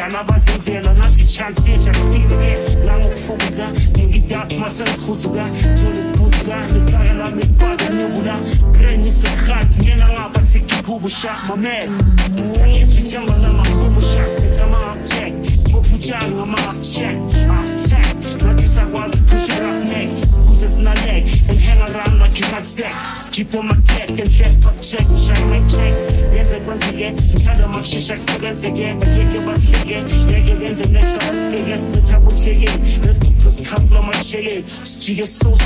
abadala abazenzela nathi chance ejaktini nangokufukuza ngengidasi masengihuzuka thola ukuphuzuka nesaka lami ekubala nyungula brenisehati ngena ngapha sikhipha ubusha mamela. Ngezwa ithemba lamahumusha siphetha ama-check siboputshani ngama-check attack. Nathi sakwazi ukuphishela kunek sikuze i-hardsack sikhiphe ama-tech and check for check. Check your school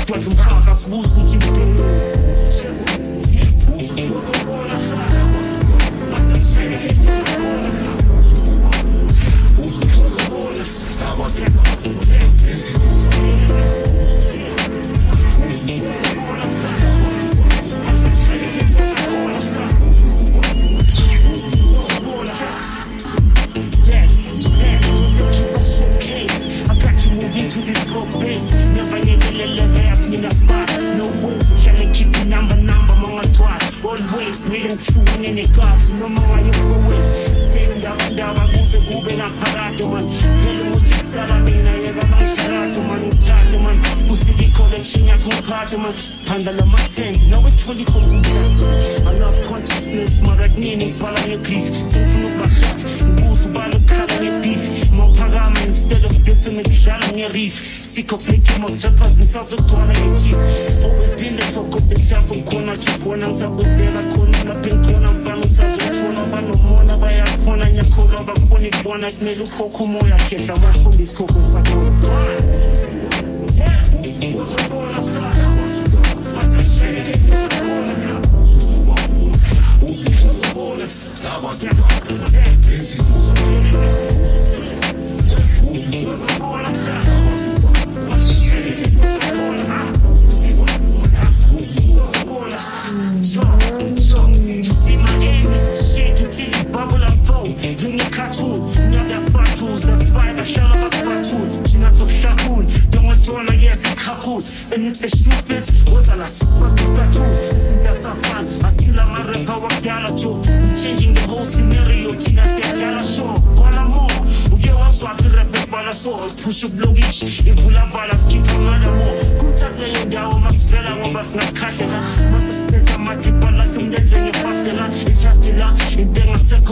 desfoco, mão na queixa, mas com desfoco.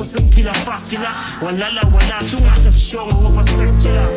sempila fastila. Walala wala tu hata show of a secular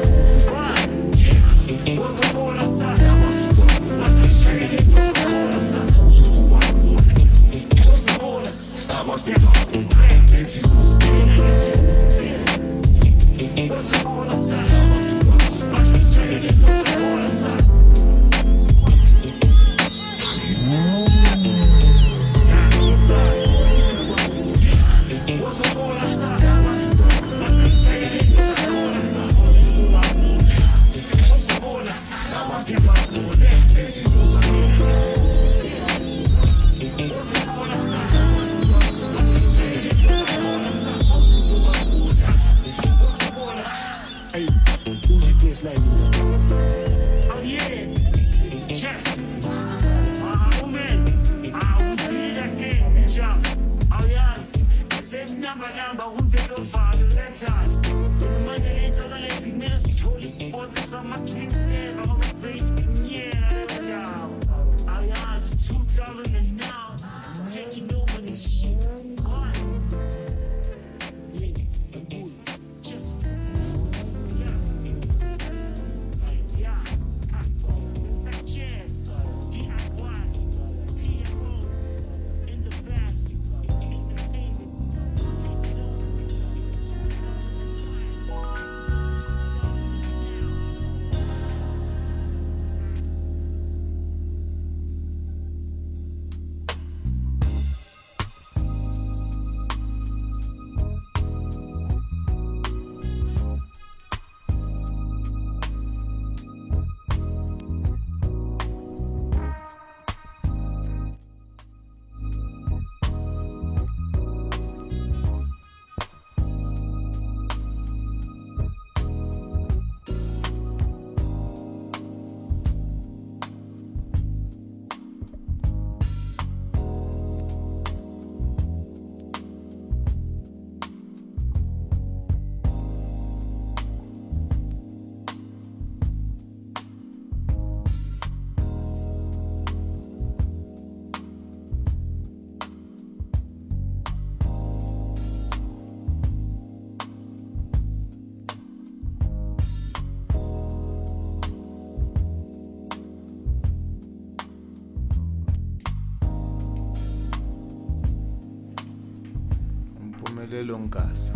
ngasa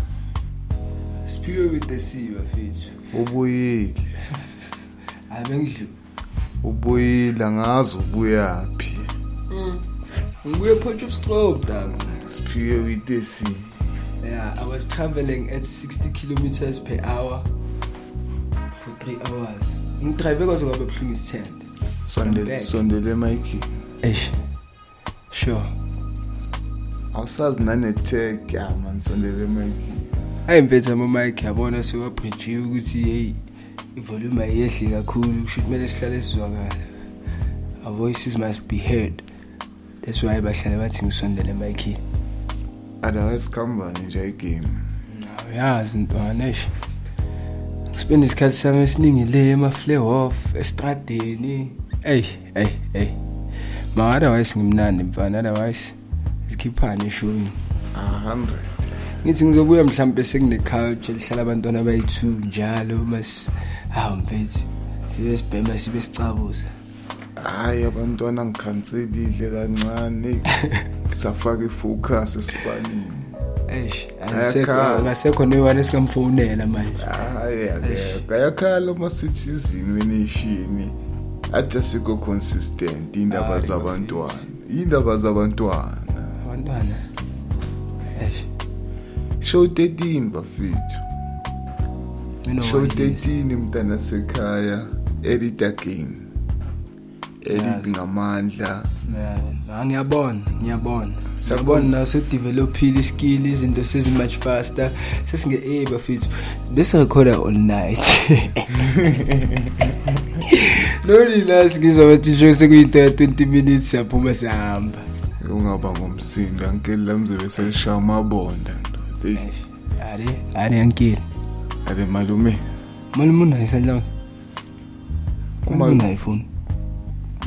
siphiwe with the sea bafethu ubuyile. Hayi bengidlu. Ubuyile angazi ubuyaphi hmm. ngibuye potchefstroom dang siphiwe with the sea. Yeah i was traveling at 60 kilometers per hour for 3 hours. Ngidrive kwaze kwabe buhlungu isithende. Sondele sondele Mikey eish. Sure awusazi nanetech ya man sondele Mikey hayi mfethu ama-mic yabona sewabridjiwe ukuthi hey ivolume ayehli kakhulu kusho ukuthi kumele sihlale sizwakala our voices must be heard. That's why bahlale bathi ngisondele emayikhini otherwise kambani nje igame yazi ntwana eish. Ngispenda isikhathi sami esiningi le ema-flare off estradeni. Eyi eyi eyi ma otherwise ngimnandi mfana otherwise. Zikhiphani eshowini a 100 ngithi ngizobuya mhlawumbe sekune-culture lihlala abantwana abayi-two njalo mas hawu mfethi sibe sibhema sibe sicabuza. Hayi abantwana ngikhanselile kancane. Ngisafaka ifocus esipanini. Eish Ayakhala. angasekho newane esingamfonela manje. Hayi akekho ayakhala ama-citizen wenation. Athi sikho consistent indaba Hayi, zabantwana indaba zabantwana. bantwana eish. Show 13 bafethu. Mina show 13 mntana sekhaya edit again edit ngamandla. Yeah ngiyabona ngiyabona. Ngiyabona naso developile iskill izinto sezi much faster. Sesinge A bafethu bese ngikhola all night. Lori last ngizwa bathi nje sekuyi 20 minutes yaphuma sihamba. Ungaba ngomsindo ankeli lamzobe selishaya amabonda ndoda. Eyi, ari ari yankile ale malume. Malume unayo isandla Umalume- malume unayo ifoni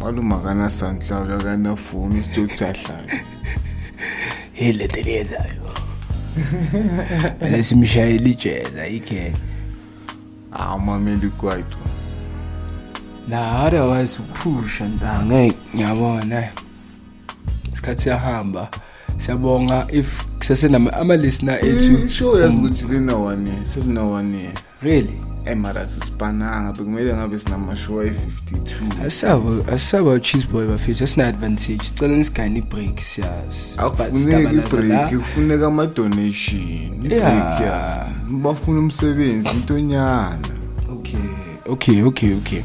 malume akanasunflower akanafoni isitoti siyahlala. Iletelezayo lesimshayela ijeza ikhena amameli kwaito la otherwise uphusha ntange ngiyabona isikhathi siyahamba. Siyabonga if kusesenama ama-listener ethu. Eh, Ishow yazi mm. ukuthi linawane selinawane really? Eh, Emara sisipananga bekumele ngabe sinamashow ayi-52 asisabo asisabo cheese boy bafethu asina-advantage. Sicela nisigane i-break akufuneki ibreak kufuneka ama-donation. Ibreak ya. Bafuna umsebenzi intonyana okay okay okay okay.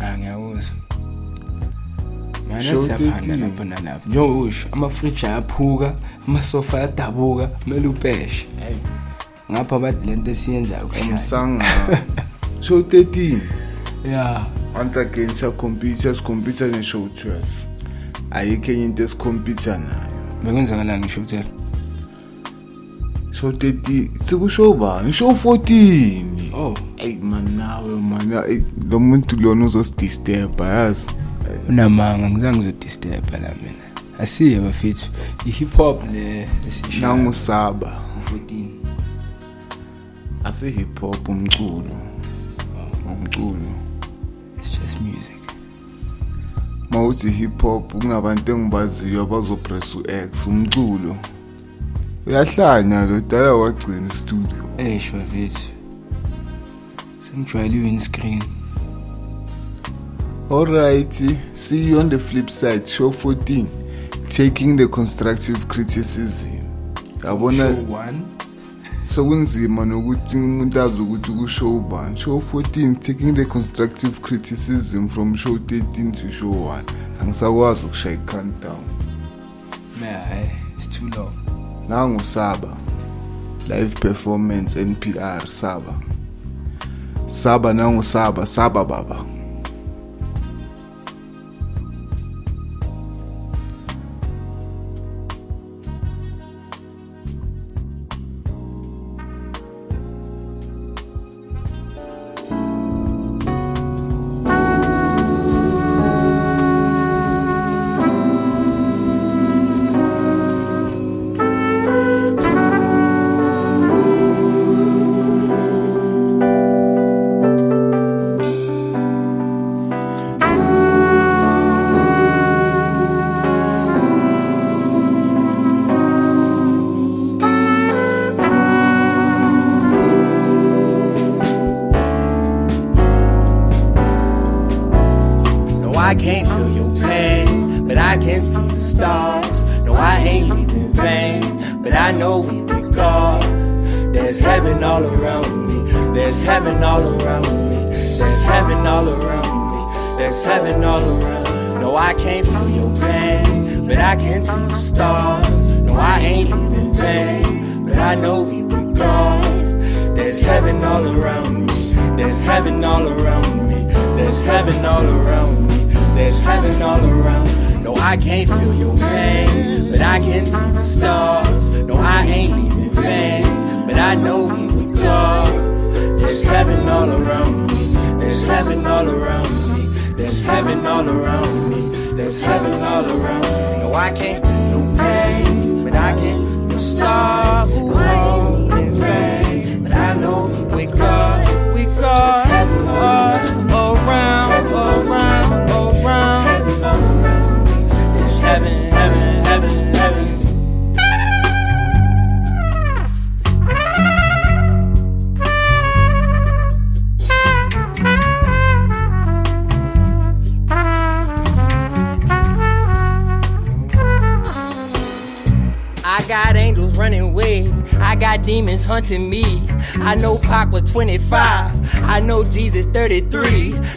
Ah Show siyaphanda 13. lapho nalapho njengokusho amafriji ayaphuka amasofa ayadabuka kumele upeshe ngapha bathi lento esiyenzayo kushaya umsanga show 13 ya. Once again siyakhompyutha sikhompyutha ne-show 12 ayikho enye into esikhompyutha nayo. Bekwenzakalani ngisho ukuthela show 30 sikushow bani? Show 14 oh. Eyi mani nawe mani eyi, lo muntu lona uzosidisturba yazi? Unamanga ngizange ngizodisturba la mina. Asiye bafethu i-hip hop le nangusaba. 14 asi-hip hop umculo umculo. It's just music. Ma uthi hip hop kunabantu engibaziyo abazopress u-x umculo. Uyahlanya lo dala wagcina istudio. Eish bafethu sengijwayele i-windscreen alright see you on the flip side show 14 taking the constructive criticism. Yabona? Show one. Sokunzima nokuthi umuntu azi ukuthi kushow ubani show 14 taking the constructive criticism from show 13 to show 1 angisakwazi ukushaya i-countdown. Man it's too long. Nangusaba live performance npr saba. Saba nangusaba saba baba.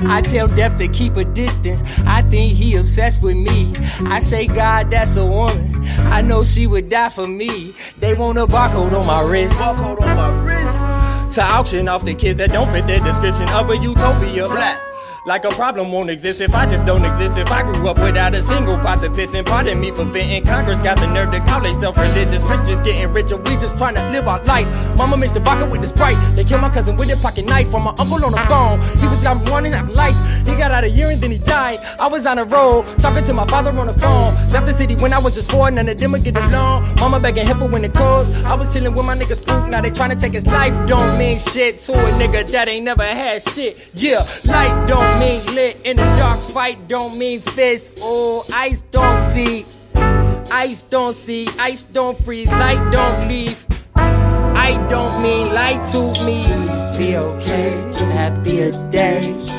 I tell death to keep a distance. I think he obsessed with me. I say, God, that's a woman. I know she would die for me. They want a barcode on my wrist. Barcode on my wrist. To auction off the kids that don't fit their description of a utopia. Black. Like a problem won't exist if I just don't exist. If I grew up without a single pot to piss and pardon me for venting. Congress got the nerve to call themselves religious. Christians getting richer. We just trying to live our life. Mama mixed the vodka with the sprite. They killed my cousin with a pocket knife from my uncle on the phone. He was out running out of life. He got out of and then he died. I was on the road talking to my father on the phone. Left the city when I was just four. None of them would get along. Mama begging help when it calls. I was chilling with my niggas spook. Now they trying to take his life. Don't mean shit to a nigga that ain't never had shit. Yeah, light don't mean lit in a dark fight. Don't mean fist. Oh, ice don't see. Ice don't see. Ice don't freeze. Light don't leave. I don't mean lie to me. Be okay happier days.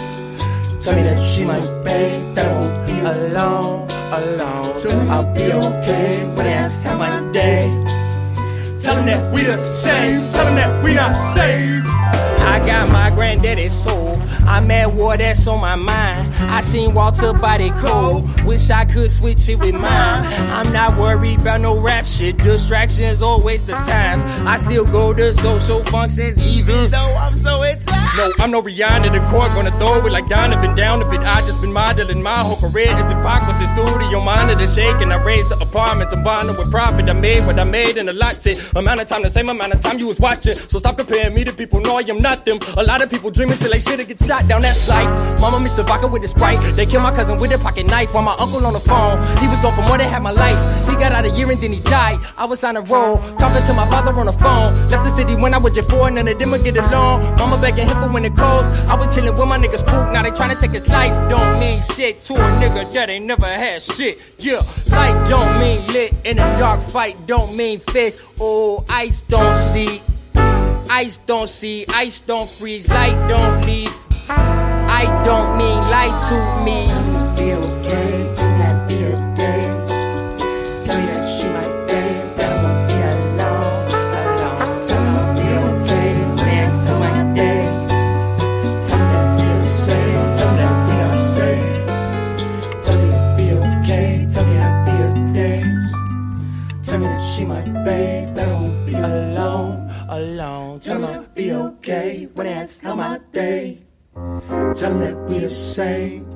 Tell me that she might babe, that I won't be alone, alone. I'll be okay when I how my day. Tell him that we the same, tell him that we not saved. I got my granddaddy's soul. I'm at war, that's on my mind. I seen Walter body cold. Wish I could switch it with mine. I'm not worried about no rap shit. Distractions or waste of times. I still go to social functions, even mm. though I'm so into No, I'm no Rihanna. The court gonna throw it like Donovan down a bit. I just been modeling my whole career as hypocrisy. Studio monitor shaking. I raised the apartments. I'm bonding with profit. I made what I made in a lot amount of time, the same amount of time you was watching. So stop comparing me to people. No, I am not them. A lot of people dreaming till they shit get shot down. That's life. Mama mixed the vodka with the sprite. They killed my cousin with a pocket knife. While my uncle on the phone, he was gone for more than half my life. He got out a year and then he died. I was on a roll, talking to my father on the phone. Left the city when I was just four, none of them would get along. Mama begging him for when it cold. I was chilling with my niggas spook. Now they trying to take his life. Don't mean shit to a nigga that ain't never had shit. Yeah, light don't mean lit in a dark fight. Don't mean fist. Oh, ice don't see. Ice don't see, ice don't freeze, light don't leave. I don't mean lie to me. Be okay to happier days. Tell me that she my babe, I won't be alone, alone. Tell me I'll be okay next to my day. Tell me that we the same, tell me that we not safe. Tell me to be okay, tell me happier days. Tell me that she my babe, I won't be alone, alone. Tell me I'll be okay when they ask how my day. Tell that we the same.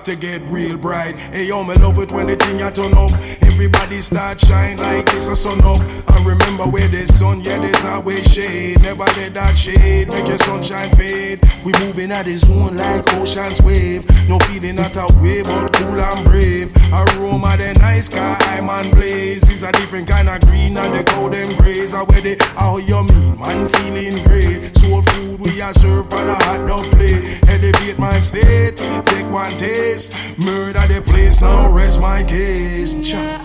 About to get real bright. Hey yo, me love it when the thing you turn up. Everybody start shine like it's a sun up. And remember where there's sun, yeah, there's always shade. Never let that shade make your sunshine fade. We moving at this zone like ocean's wave. No feeling not a way, but one taste. Murder the place, now rest my case. Yeah,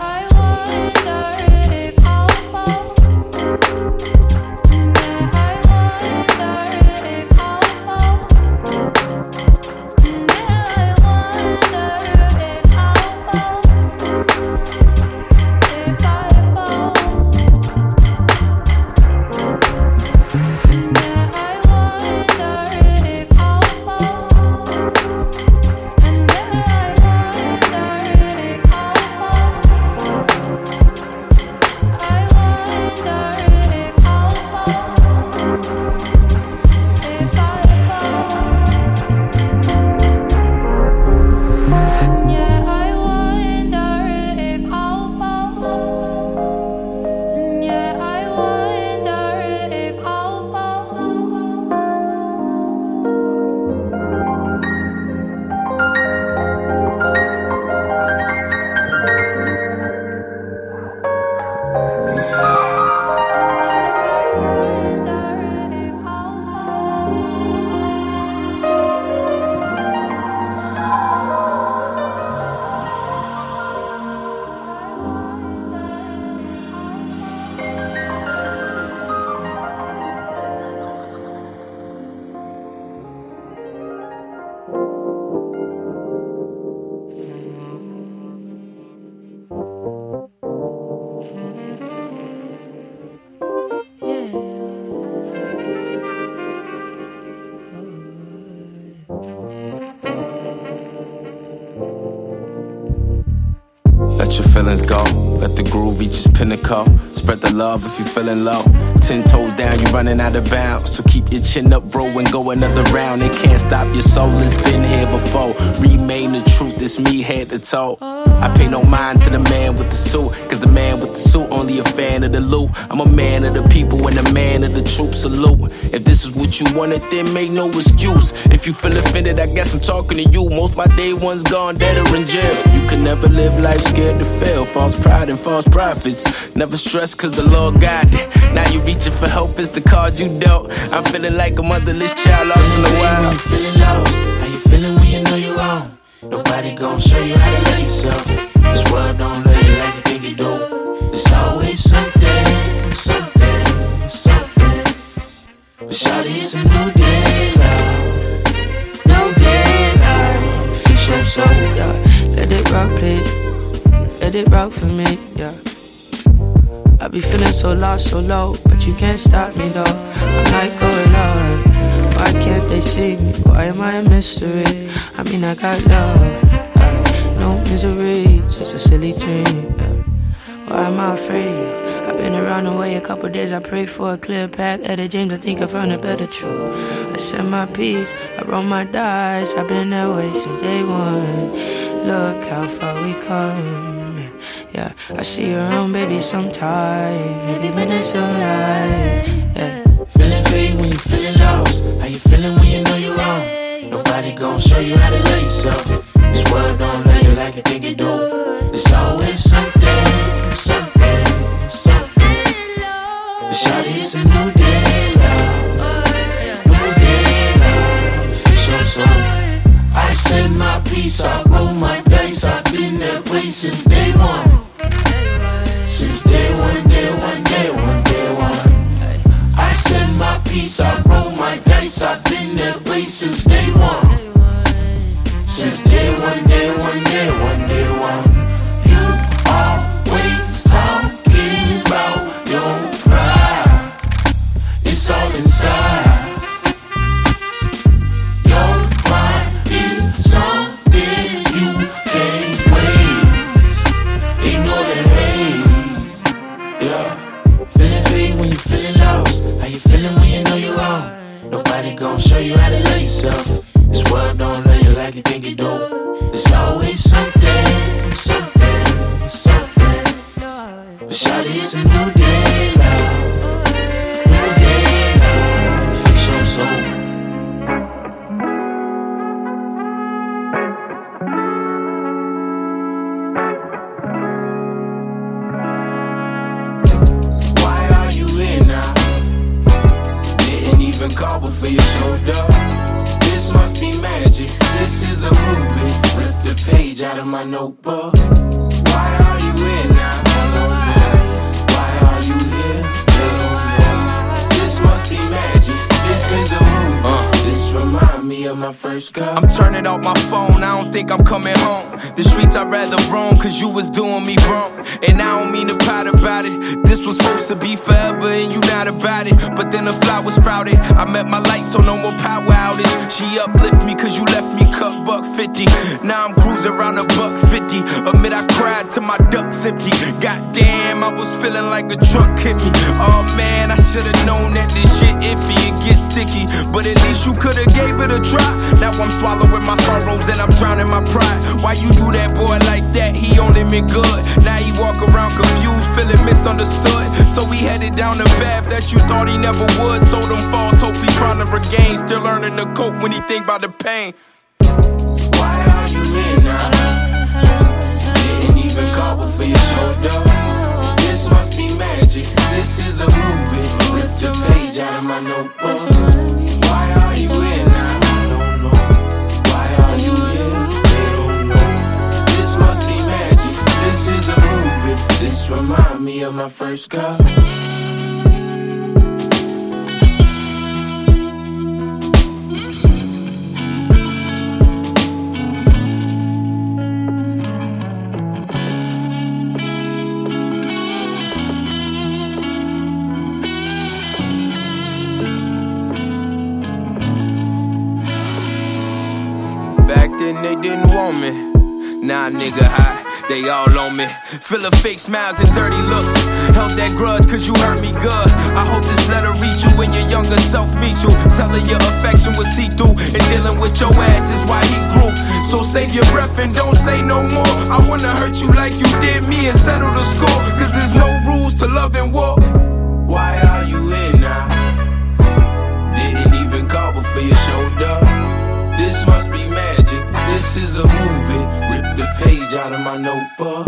pinnacle. Spread the love if you're feeling low. Ten toes down, you're running out of bounds. So keep your chin up, bro, and go another round. It can't stop your soul, it's been here before. Remain the truth, it's me head to toe. I pay no mind to the man with the suit, cause the man with the suit only a fan of the loot. I'm a man of the people and a man of the troops salute. If this is what you wanted, then make no excuse. If you feel offended, I guess I'm talking to you. Most my day ones gone dead or in jail. You can never live life scared to fail. False pride and false prophets. Never stress cause the Lord got it. Now you reaching for help, it's the card you dealt. I'm feeling like a motherless child lost in the wild. When you feeling lost, Nobody gon' show you how to love yourself. This world don't love you like you think it do. It's always something, something, something. But shawty, it's a new day, love. Uh, new day, love. Uh. Fish your soul, yeah. Let it rock, please. Let it rock for me, yeah. I be feeling so lost, so low, but you can't stop me though. I'm like, oh Lord, why can't they see me? Why am I a mystery? I mean, I got love, uh, no misery, just a silly dream. Uh, why am I afraid? I've been around the way a couple days. I pray for a clear path. Eddie James, I think I found a better truth. I said my piece, I roll my dice. I've been that way since day one. Look how far we come. Yeah, I see you around, baby, sometime. Maybe when it's alright. Yeah. Feeling fake when you feeling lost. How you feeling when you know you're wrong? Nobody gon' show you how to love yourself. This world don't love you like you think it do. It's always something, something, something. But shawty, it's a new day, love. New day, love. Fish soul. I said my piece, I roll my dice. I've been that way since day one. bag and think the page out of my notebook. Why are you here now? Know. Why are you here? Know. This must be magic. This is a movie. This remind me of my first car. I'm turning off my phone, I don't think I'm coming home. The streets I'd rather roam, cause you was doing me wrong. And I don't mean to pout about it. This was supposed to be forever, and you not about it. But then the flower sprouted. I met my light, so no more power outage. She uplift me, cause you left me cut buck 50. Now I'm cruising around a buck 50. Admit I cried till my ducks empty. Goddamn, I was feeling like a truck hit me. Oh man, I should've known that this shit iffy and get sticky. But at least you could've gave it a try. Now I'm swallowing my sorrows and I'm drowning my pride. Why you do that boy like that? He only meant good. Now he walk around confused, feeling misunderstood. So he headed down the path that you thought he never would. So them false hope he trying to regain. Still learning to cope when he think about the pain. Why are you here now? Didn't even call before you showed up. This must be magic. This is a movie. Rip the page out of my notebook. Why This remind me of my first car. Back then they didn't want me. Nah, nigga, high, they all on me. Full of fake smiles and dirty looks. Held that grudge cause you hurt me good. I hope this letter reach you when your younger self meet you. Telling your affection was see through. And dealing with your ass is why he grew. So save your breath and don't say no more. I wanna hurt you like you did me and settle the score. Cause there's no rules to love and war. Why are you here now? Didn't even call before you showed up. This must be magic. This is a movie. Rip the page out of my notebook.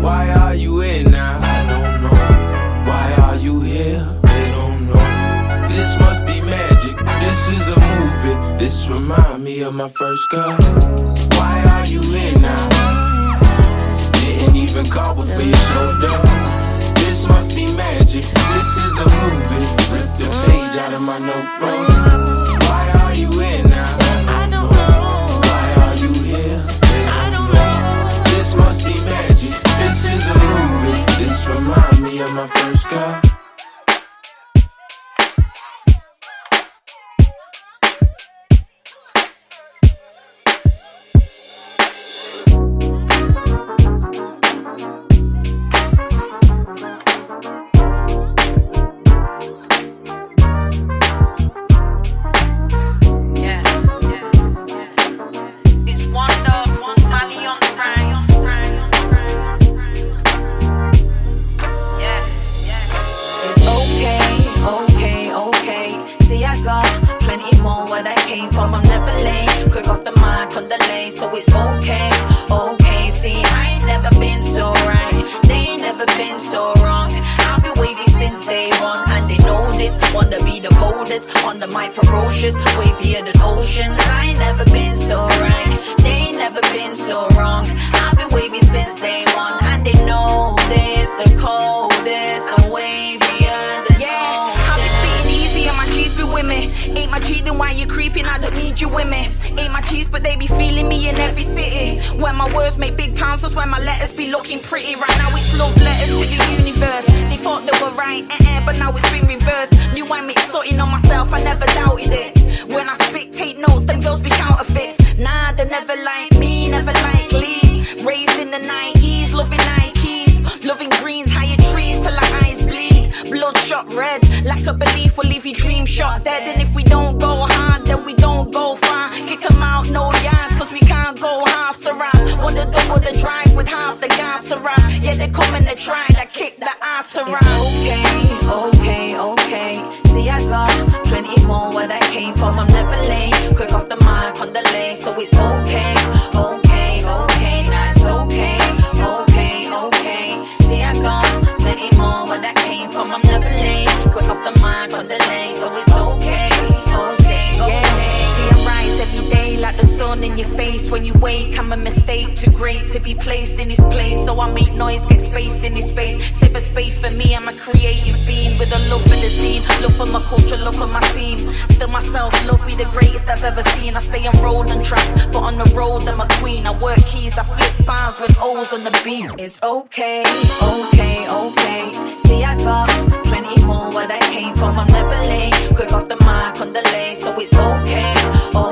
Why are you here now? I don't know. Why are you here? They don't know. This must be magic. This is a movie. This remind me of my first car. Why are you here now? Didn't even call before you showed up. This must be magic. This is a movie. Rip the page out of my notebook. This is a movie. This remind me of my first car. The on the mic ferocious, wavier than ocean I ain't never been so right. They ain't never been so wrong. I've been wavy since day one, and they know this. The coldest, I'm wavier than Yeah, with me. Ain't my G, then why you creeping? I don't need you with me. Ain't my G's, but they be feeling me in every city. When my words make big pounds, that's when my letters be looking pretty. Right now it's love letters to the universe. They thought they were right, eh, eh, but now it's been reversed. Knew I made something on myself, I never doubted it. When I spit, take notes, them girls be counterfeits. Nah, they never like me, lack of belief will leave your dream shot dead. And if we don't go hard, then we don't go far. Kick 'em out, no yard, cause we can't go able to double the drive with half the gas around. Yeah, they come and they try to kick the ass around. It's okay, okay, okay. See, I got plenty more where that came from. I'm never late. Quick off the mic on the lane, so it's okay, when you wake. I'm a mistake, too great to be placed in this place. So I make noise, get spaced in this space. Save a space for me, I'm a creative being with a love for the scene. Love for my culture, love for my team. Still myself, love be the greatest I've ever seen. I stay on road and track, but on the road I'm a queen. I work keys, I flip bars with O's on the beat. It's okay, okay, okay. See, I got plenty more where that came from. I'm never late. Quick off the mic on the lane, so it's okay, okay.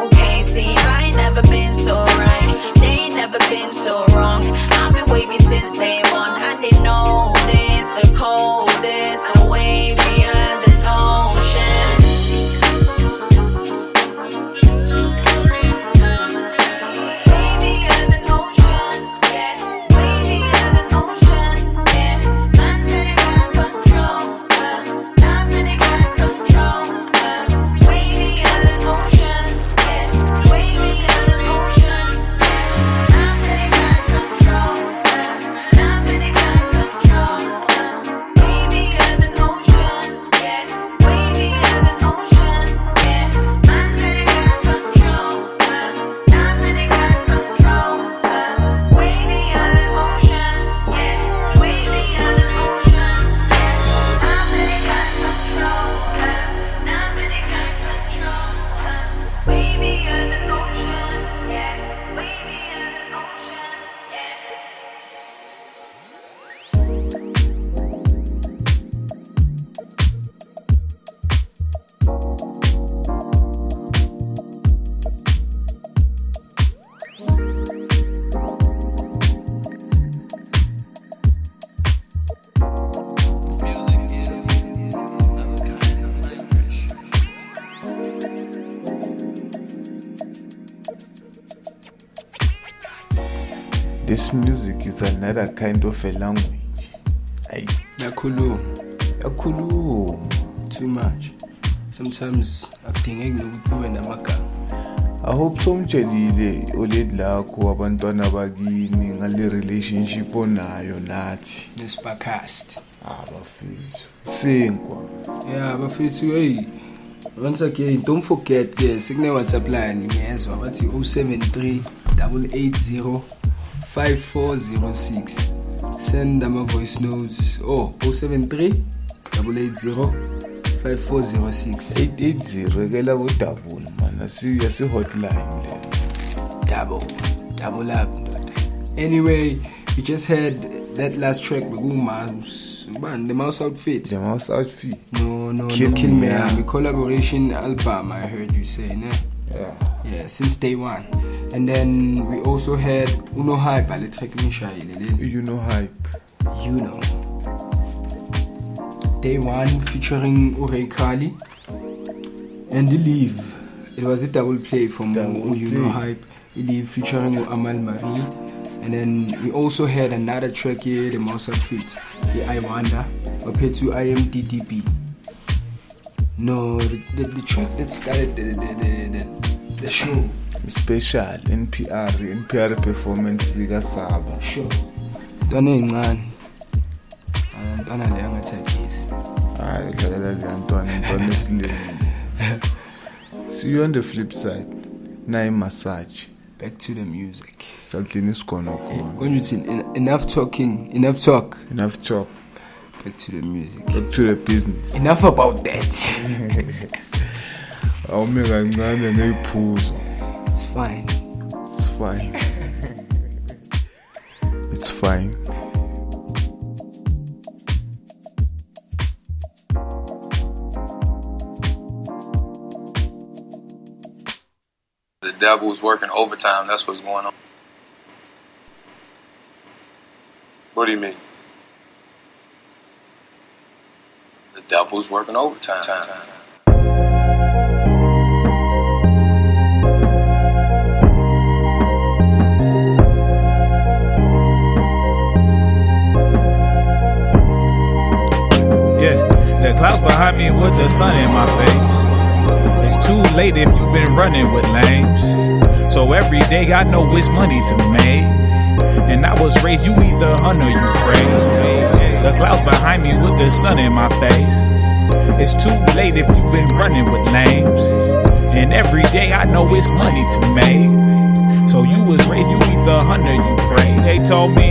Another kind of a language ayi yakhuluma. Yakhuluma. Too much. Sometimes akudingeki nokuthi ube namagama i hope somtshelile oledi lakho abantwana bakini ngale relationship onayo nathi. Nesibacast abafethu sinkwa ya bafethu hey. Once again don't forget ke sekune-whatsapp line ngezwa bathi 073 880 5406 send ama-voice notes. Oh 073 880 5406 880 ekela bodabula mana yasi-hotline le double double up. Anyway we just had that last track bekumouse ubani the mouse outfit. The mouse outfit. No no Kill no kill Me me a collaboration album i heard you say ne eh? yeah. Yeah since day one and then we also had uno hype ale track ngishayile le you know hype you know day one featuring Uray Kali and Leave. It was a double play from Double You Know. Hype, Leave featuring Amal Marie. And then we also had another track here, the Mouse Outfit, the I Wonder, compared to IMDDB. No, the, the, the track that started the, the, the, the, the show. Special npr npr performance likasaba sure. Ntwana ey'ncane Ah, ntwana leyo angathagisi hayi dlalela leya ntwana ntwana esileni. See you on the flip side. Nayi massage. Back to the music. Sadlini isigonogona konje uthini? Enough talking enough talk. Enough talk. Back to the music. Back to the business. Enough about that. Awume kancane neyiphuzo it's fine it's fine it's fine The devil's working overtime. That's what's going on. What do you mean? The devil's working overtime. Clouds behind me with the sun in my face. It's too late if you've been running with lames. So every day I know it's money to make. And I was raised, you either hunt or you pray. The clouds behind me with the sun in my face. It's too late if you've been running with lames. And every day I know it's money to make. So you was raised, you either hunt or you pray. They told me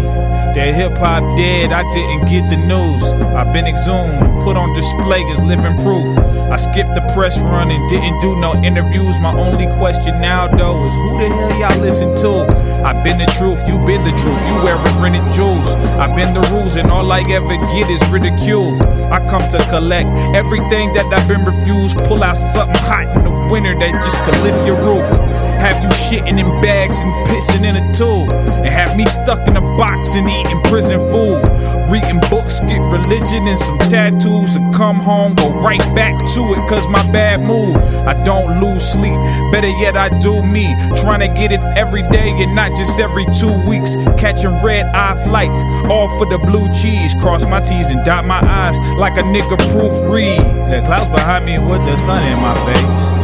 that hip hop dead, I didn't get the news. I've been exhumed, put on display as living proof. I skipped the press run and didn't do no interviews. My only question now, though, is who the hell y'all listen to? I've been the truth, you been the truth. You wearing rented jewels. I've been the rules, and all I ever get is ridicule. I come to collect everything that I've been refused. Pull out something hot in the winter that just could lift your roof. Have you shitting in bags and pissing in a tube. And have me stuck in a box and eating prison food. Reading books, get religion and some tattoos. And come home, go right back to it, cause my bad mood. I don't lose sleep, better yet, I do me. Trying to get it every day and not just every two weeks. Catching red eye flights, all for the blue cheese. Cross my T's and dot my I's like a nigga proofread. The clouds behind me with the sun in my face.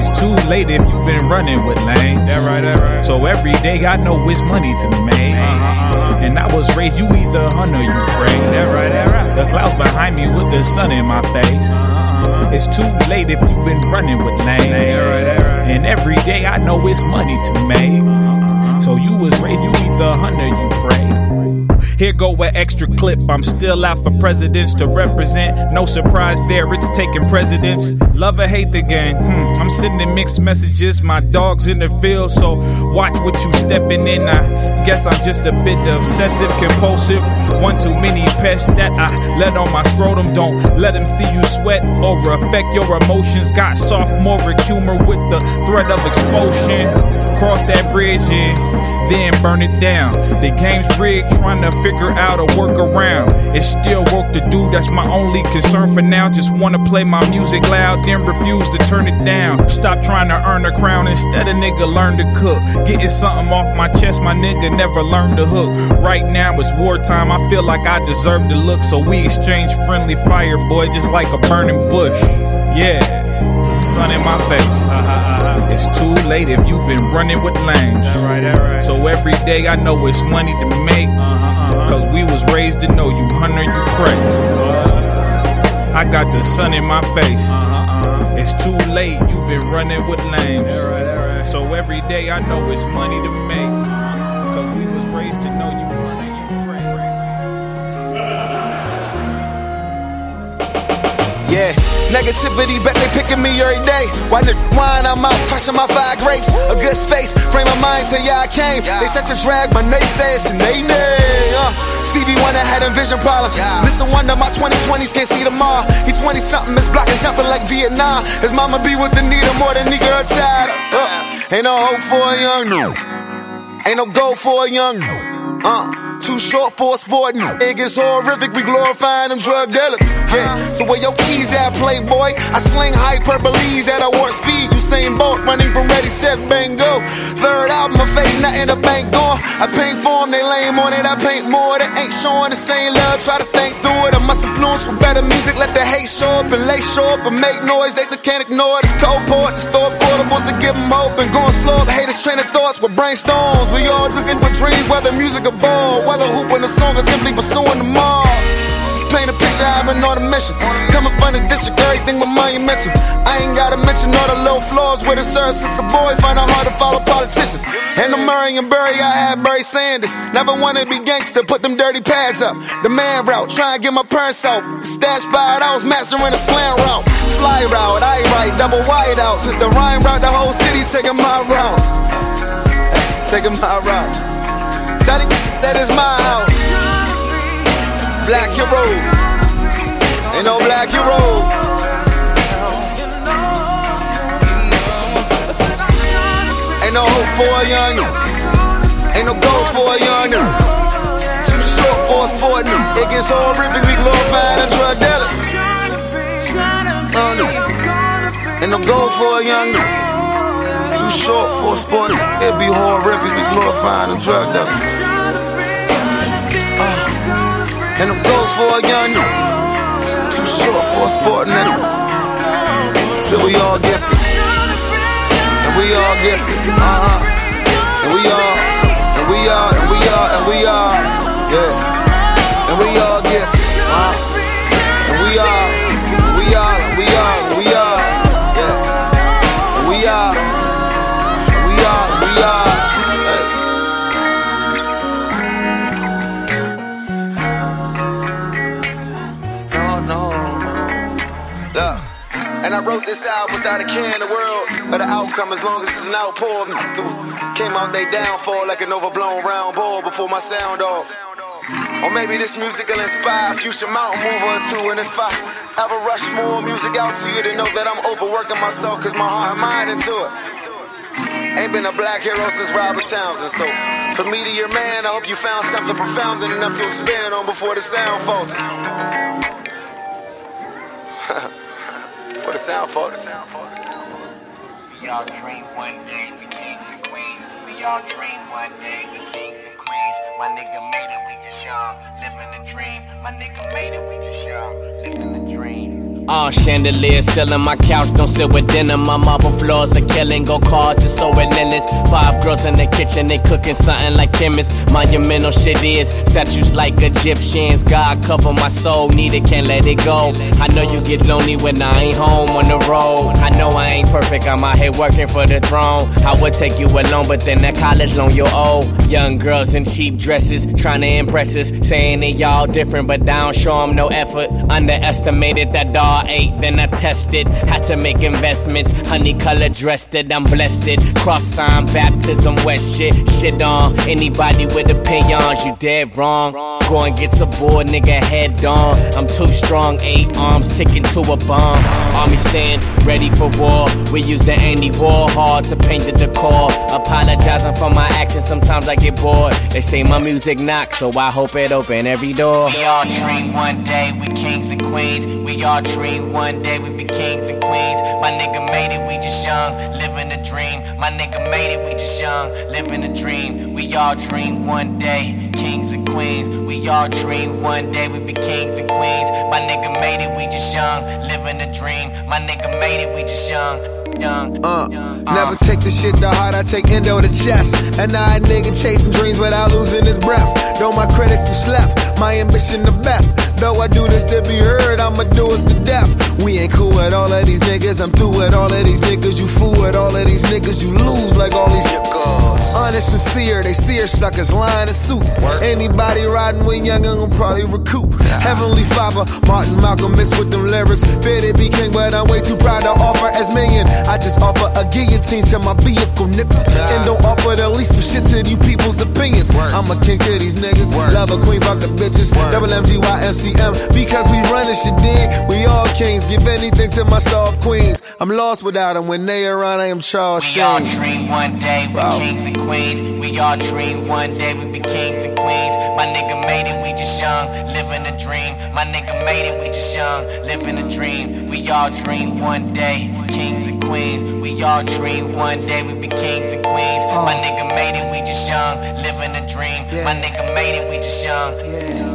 It's too late if you've been running with lanes. That right, that right. So every day I know it's money to make. Uh-huh, And I was raised, you either hunt or you pray. That right, that right. The clouds behind me with the sun in my face. Uh-huh. It's too late if you've been running with lanes. That right, that right. And every day I know it's money to make. Uh-huh. So you was raised, you either hunt or you pray. Here go an extra clip. I'm still out for presidents to represent. No surprise there, it's taking precedence. Love or hate the game. Hmm. I'm sending mixed messages. My dog's in the field, so watch what you stepping in. I guess I'm just a bit obsessive compulsive. One too many pests that I let on my scrotum. Don't let them see you sweat or affect your emotions. Got sophomoric humor with the threat of expulsion. Cross that bridge then burn it down. The game's rigged, trying to figure out a workaround. It's still work to do, that's my only concern for now. Just wanna play my music loud, then refuse to turn it down. Stop trying to earn a crown, instead a nigga learn to cook. Getting something off my chest, my nigga never learned to hook. Right now it's wartime, I feel like I deserve to look, so we exchange friendly fire, boy, just like a burning bush. Yeah, sun in my face. It's too late if you've been running with lames. So every day I know it's money to make. Cause we was raised to know you hunt or you pray. I got the sun in my face. It's too late, you've been running with lames. So every day I know it's money to make. Cause we was raised to know you hunt or you pray. Yeah, negativity, bet they picking me every day. Why the wine, I'm out crushing my five grapes. A good space, frame my mind till y'all came. They set to drag, my naysayers say they nay. Uh, Stevie Wonder had vision problems. Listen, wonder my 2020s can't see tomorrow. He 20 something, is jumping like Vietnam. His mama be with the needle more than nigga her child. Uh, ain't no hope for a young no. Ain't no goal for a young no. Uh, too short for a sport. Niggas horrific, we glorifying them drug dealers. Yeah, so where your keys at, playboy? I sling hyperboles at a warp speed. Usain Bolt running from ready, set, bang, go. Third album, I fade, nothing to bank on. I paint for 'em, they lame on it. I paint more, they ain't showing the same love. Try to think through it. I must influence with better music. Let the hate show up and lay show up and make noise. They can't ignore it. It's cold port, the store portables to give them hope. And going slow up, haters train of thoughts with brainstorms. We all looking for dreams, whether music or ball. Whether hooping a song or simply pursuing the all. Just paint a picture, I've been on a mission. Coming from the district, everything but monumental. I ain't gotta mention all the low flaws with a sir since a boy. Find it hard to follow politicians. And the Marion Barry, I had Barry Sanders. Never wanna be gangster, put them dirty pads up. The man route, try and get my parents out. Stash by it, I was mastering a slam route. Fly route, I write double wide out. Since the rhyme route, the whole city taking my route. Taking my route. That is my house. Black hero. Ain't no black hero. Ain't no hope for a young Ain't no goals for a young Too short for a sport It gets horrific, we glorify the drug no. Ain't no goal for a young Too short for a sport It be horrific, we glorify the drug dealers. Uh, and them goals for a young Too short for a sport, nigga. So we all gifted. And we all gifted. Uh-huh. And we all, and we all, and we all, and we all, yeah. I wrote this album without a care in the world, but the outcome, as long as it's an outpour came out they downfall like an overblown round ball before my sound off. Or maybe this music will inspire future mountain mover or two. And if I ever rush more music out to you, to know that I'm overworking myself, cause my heart and mind into it. Ain't been a black hero since Robert Townsend. So, for me to your man, I hope you found something profound enough to expand on before the sound falters. before the sound folks? We all dream one day we kings and queens. We all dream one day we kings and queens. My nigga made it, we just young, living dream. My nigga made it, we just young, living dream. Uh, chandelier selling my couch, don't sit with dinner. My marble floors are killing, go cars, it's so relentless. Five girls in the kitchen, they cooking something like chemists. Monumental shit is statues like Egyptians. God cover my soul, need it, can't let it go. I know you get lonely when I ain't home on the road. I know I ain't perfect, I'm out here working for the throne. I would take you alone, but then that college loan you owe. Young girls in cheap dresses, trying to impress us, saying they y'all different, but I don't show 'em no effort. Underestimated that dog ate, then I tested. Had to make investments, honey color dressed it, I'm blessed it. Cross sign, baptism, wet shit, shit on. Anybody with opinions, you dead wrong. Go and get a board, nigga, head on. I'm too strong, eight arms, sticking to a bomb. Army stands, ready for war. We use the anti-war hard to paint the decor. Apologizing for my actions, sometimes I get bored. They say my music knocks, so I hope it open every door. We all dream one day we kings and queens. We all dream one day we be kings and queens. My nigga made it, we just young, living a dream. My nigga made it, we just young, living a dream. We all dream one day, kings and queens. We all dream one day we be kings and queens. My nigga made it, we just young, living a dream. My nigga made it, we just young. Uh, never take the shit to heart, I take endo to chest. And now a nigga chasing dreams without losing his breath. Though my critics are slept, my ambition the best. Though I do this to be heard, I'ma do it to death. We ain't cool with all of these niggas, I'm through with all of these niggas. You fool with all of these niggas, you lose like all these niggas. Honest, sincere, they see seer suckers, lying in suits. Anybody riding with young gon' probably recoup. Heavenly Father, Martin Malcolm mixed with them lyrics. Fit it be king, but I'm way too proud to offer as minion. I just offer a guillotine to my vehicle, nigga. And don't offer the least some shit to you people's opinions. I'm a king to these niggas. Love a queen, fuck the bitches. Double M G Y M C M. Because we run this shit, dig. We all kings. Give anything to my soft queens. I'm lost without them. When they around, I am Charles We all dream one day we Bro. kings and queens. We all dream one day we be kings and queens. My nigga made it, we just young, living a dream. My nigga made it, we just young, living a dream. We all dream one day, kings queens. We all dream one day we be kings and queens. My nigga made it, we just young, living a dream. My nigga made it, we just young.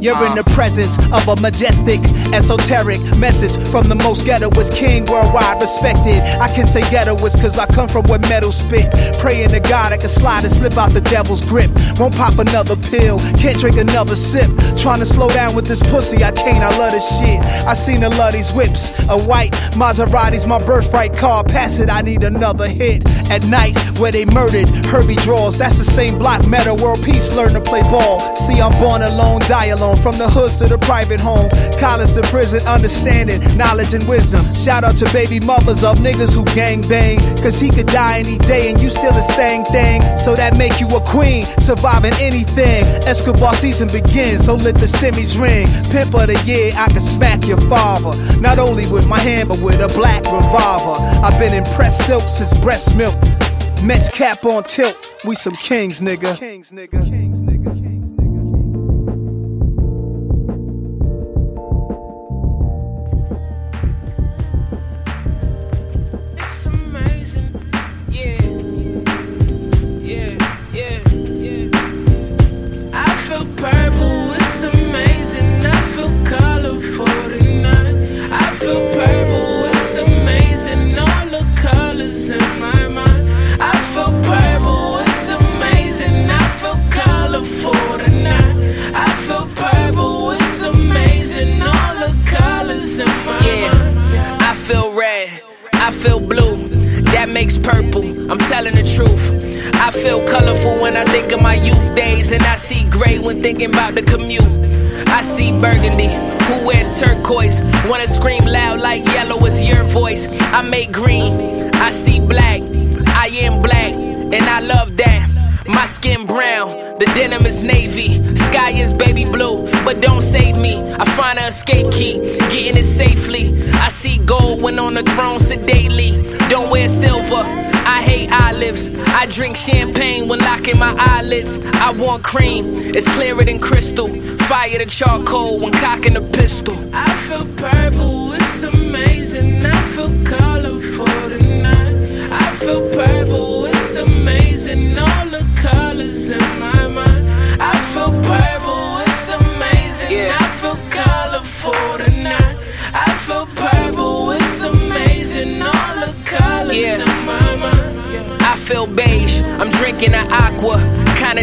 You're in the presence of a majestic, esoteric message from the most ghettoist king worldwide respected. I can say ghettoist cause I come from where metal spit. Praying to God I can slide and slip out the devil's grip. Won't pop another pill, can't drink another sip. Trying to slow down with this pussy, I can't, I love this shit. I seen a love these whips. A white Maserati's my birthright car. Pass it, I need another hit. At night, where they murdered Herbie Draws. That's the same block Metta World Peace, learn to play ball. See, I'm born alone, die alone. From the hoods to the private home, college to prison, understanding, knowledge and wisdom. Shout out to baby mothers of niggas who gang bang. Cause he could die any day and you still a stang thing. So that make you a queen, surviving anything. Escobar season begins, so let the semis ring. Pimp of the year, I can smack your father. Not only with my hand, but with a black revolver. I've been in pressed silk since breast milk. Mets cap on tilt, we some kings, nigga. Kings, nigga. Kings, nigga. Eyelids. I want cream, it's clearer than crystal. Fire the charcoal when cocking a pistol. I feel purple, it's amazing. I feel colorful tonight. I feel purple, it's amazing. All the colors in my mind. I feel purple, it's amazing. I feel colorful tonight. I feel purple, it's amazing. All the colors Yeah. in my mind. I feel beige. I'm drinking an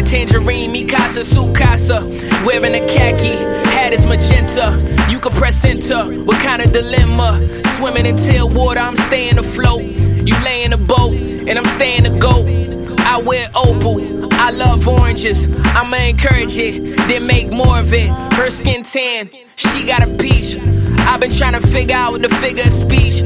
tangerine, Mikasa, Sukasa. Wearing a khaki, hat is magenta. You can press enter. What kind of dilemma? Swimming in tail water, I'm staying afloat. You lay in a boat, and I'm staying to go. I wear opal. I love oranges. I'ma encourage it, then make more of it. Her skin tan, she got a peach. I've been trying to figure out the figure of speech.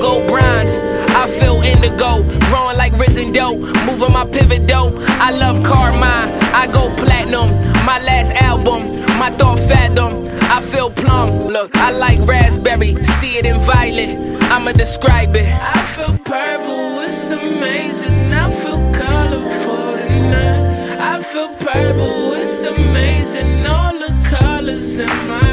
Go bronze, I feel indigo, growing like risen dough, moving my pivot dough. I love Carmine, I go platinum. My last album, my thought fathom. I feel plum. Look, I like raspberry, see it in violet. I'ma describe it. I feel purple, it's amazing. I feel colorful tonight. I feel purple, it's amazing. All the colors in my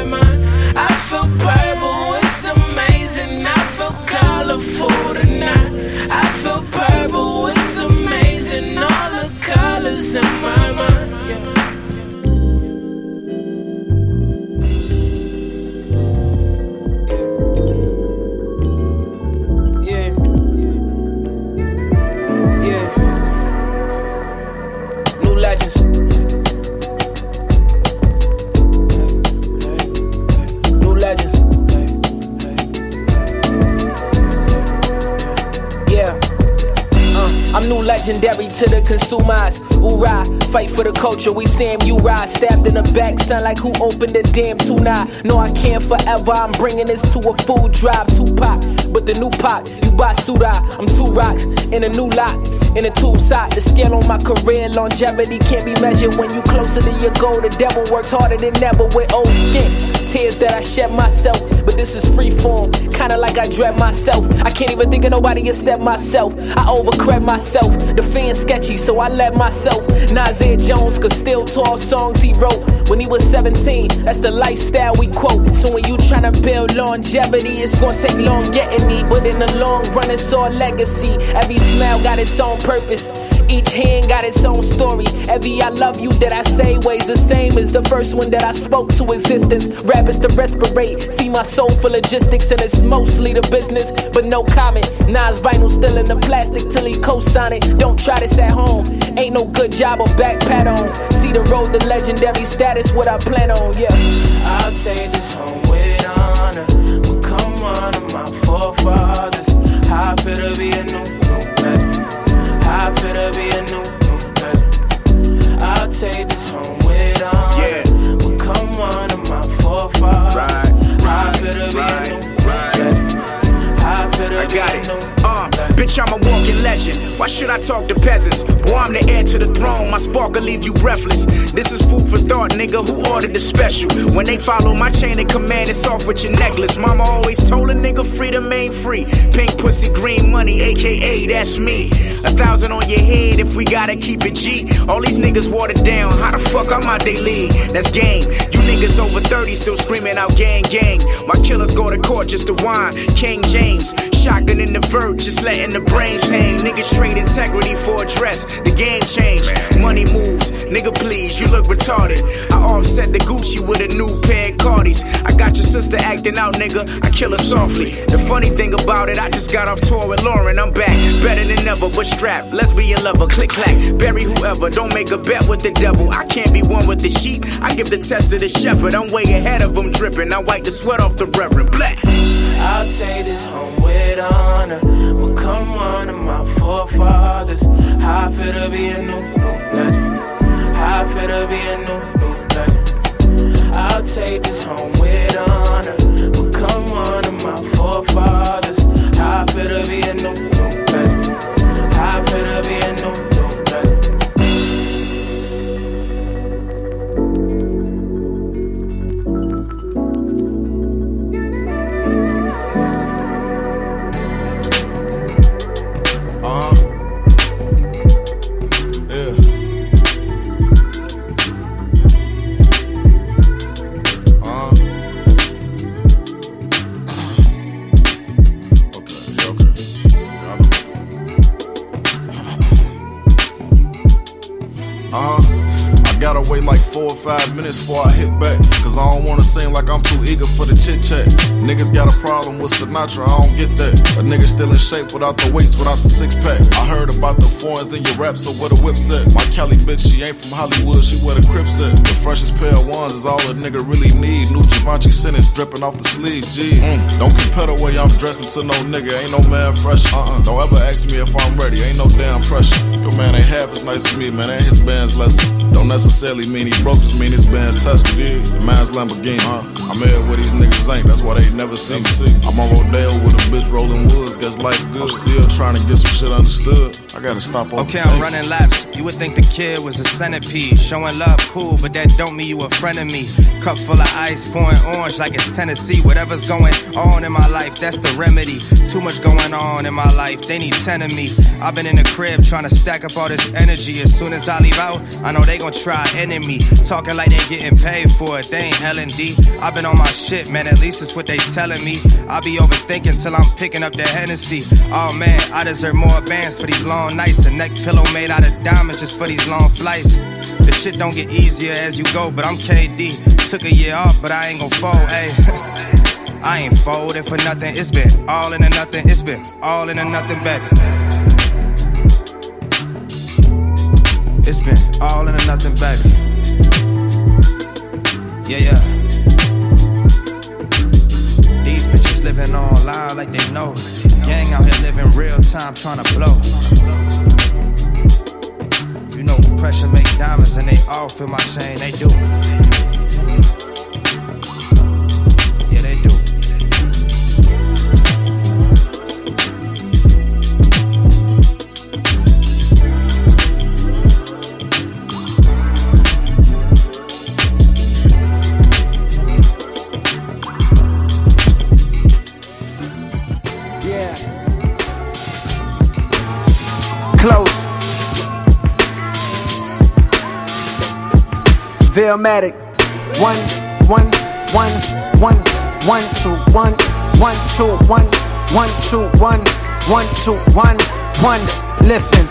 to the consumers. Hoorah, fight for the culture. We Sam you ride. Stabbed in the back, sound like who opened the damn tuna. No, I can't forever. I'm bringing this to a food drive. Tupac, but the new pop, you buy Suda. I'm two rocks in a new lot. In a tube sock, the scale on my career longevity can't be measured when you closer to your goal. The devil works harder than ever with old skin. Tears that I shed myself, but this is free form. Kinda like I dread myself. I can't even think of nobody except myself. I overcred myself. The fan's sketchy, so I let myself. Nasir Jones could still talk songs he wrote when he was 17. That's the lifestyle we quote. So when you tryna build longevity, it's gonna take long getting me. But in the long run, it's all legacy. Every smile got its own purpose. Each hand got its own story. Every I love you that I say weighs the same as the first one that I spoke to existence. Rap is to respirate. See my soul for logistics, and it's mostly the business, but no comment. Nas vinyl still in the plastic till he co-sign it. Don't try this at home. Ain't no good job or back pat on. See the road to legendary status, what I plan on, yeah. I'll take this home with honor. But come on, my forefathers. How I feel to be a new, I to be a new, new legend. I'll take this home with honor. But come on, my forefathers. How I feel to be a new, new legend. I to I be a new. Uh, bitch, I'm a walking legend. Why should I talk to peasants? Boy, I'm the heir to the throne. My spark will leave you breathless. This is food for thought, nigga. Who ordered the special? When they follow my chain of command, it's off with your necklace. Mama always told a nigga freedom ain't free. Pink pussy, green money, aka that's me. A thousand on your head if we gotta keep it G. All these niggas watered down. How the fuck I'm out they league? That's game. You niggas over 30 still screaming out gang gang. My killers go to court just to whine. King James, shotgun in the verge, just letting the brains hang. Niggas trade integrity for a dress. The game changed. Money moves. Nigga, please, you look retarded. I offset the Gucci with a new pair of Cardis. I got your sister acting out, nigga. I kill her softly. The funny thing about it, I just got off tour with Lauren. I'm back, better than ever, but strapped. Lesbian lover, click clack. Bury whoever, don't make a bet with the devil. I can't be one with the sheep. I give the test to the shepherd. I'm way ahead of them dripping. I wipe the sweat off the reverend. Black. I'll take this home with honor. But come on, my forefathers. How I feel to be a new, new legend. How it'll be a new, new legend. I'll take this home with honor. Become one of my forefathers. How I feel to be a new, new legend. How I feel to be a new, like four or five minutes before I hit back. Cause I don't wanna seem like I'm too eager for the chit chat. Niggas got a problem with Sinatra, I don't get that. A nigga still in shape without the weights, without the six pack. I heard about the foreigns in your rap, so where the whip at? My Cali bitch, she ain't from Hollywood, she where the crips at. The freshest pair of ones is all a nigga really need. New Givenchy sentence dripping off the sleeves, G. Mm. Don't compare the way I'm dressing to no nigga, ain't no man fresh. Uh uh. Don't ever ask me if I'm ready, ain't no damn pressure. Your man ain't half as nice as me, man, ain't his band's lesson. Don't necessarily mean he broke, just mean his band's tested. Yeah, the man's Lamborghini, huh? I'm here where these niggas ain't, that's why they never see me. I'm on Rodeo with a bitch rolling woods, guess life good. I'm still trying to get some shit understood. I gotta stop on Okay, I'm running laps. You would think the kid was a centipede. Showing love, cool, but that don't mean you a friend of me. Cup full of ice, pouring orange like it's Tennessee. Whatever's going on in my life, that's the remedy. Too much going on in my life, they need 10 of me. I've been in the crib trying to stack up all this energy. As soon as I leave out, I know they gon' try enemy. Talking like they getting paid for it, they ain't L&D. I've been on my shit, man, at least it's what they telling me. I be overthinking till I'm picking up the Hennessy. Oh man, I deserve more bands for these long nights. A neck pillow made out of diamonds just for these long flights. The shit don't get easier as you go, but I'm KD. Took a year off, but I ain't gon' fold, ayy. I ain't folding for nothing. It's been all in a nothing. It's been all in a nothing, baby. It's been all in a nothing, baby. Yeah, yeah. These bitches living online like they know. Gang out here living real time trying to blow. You know, pressure make diamonds and they all feel my chain. They do. Veilmatic. One, one, one, one, one, two, one, one, two, one, one, two, one, one, two, one, one. Listen.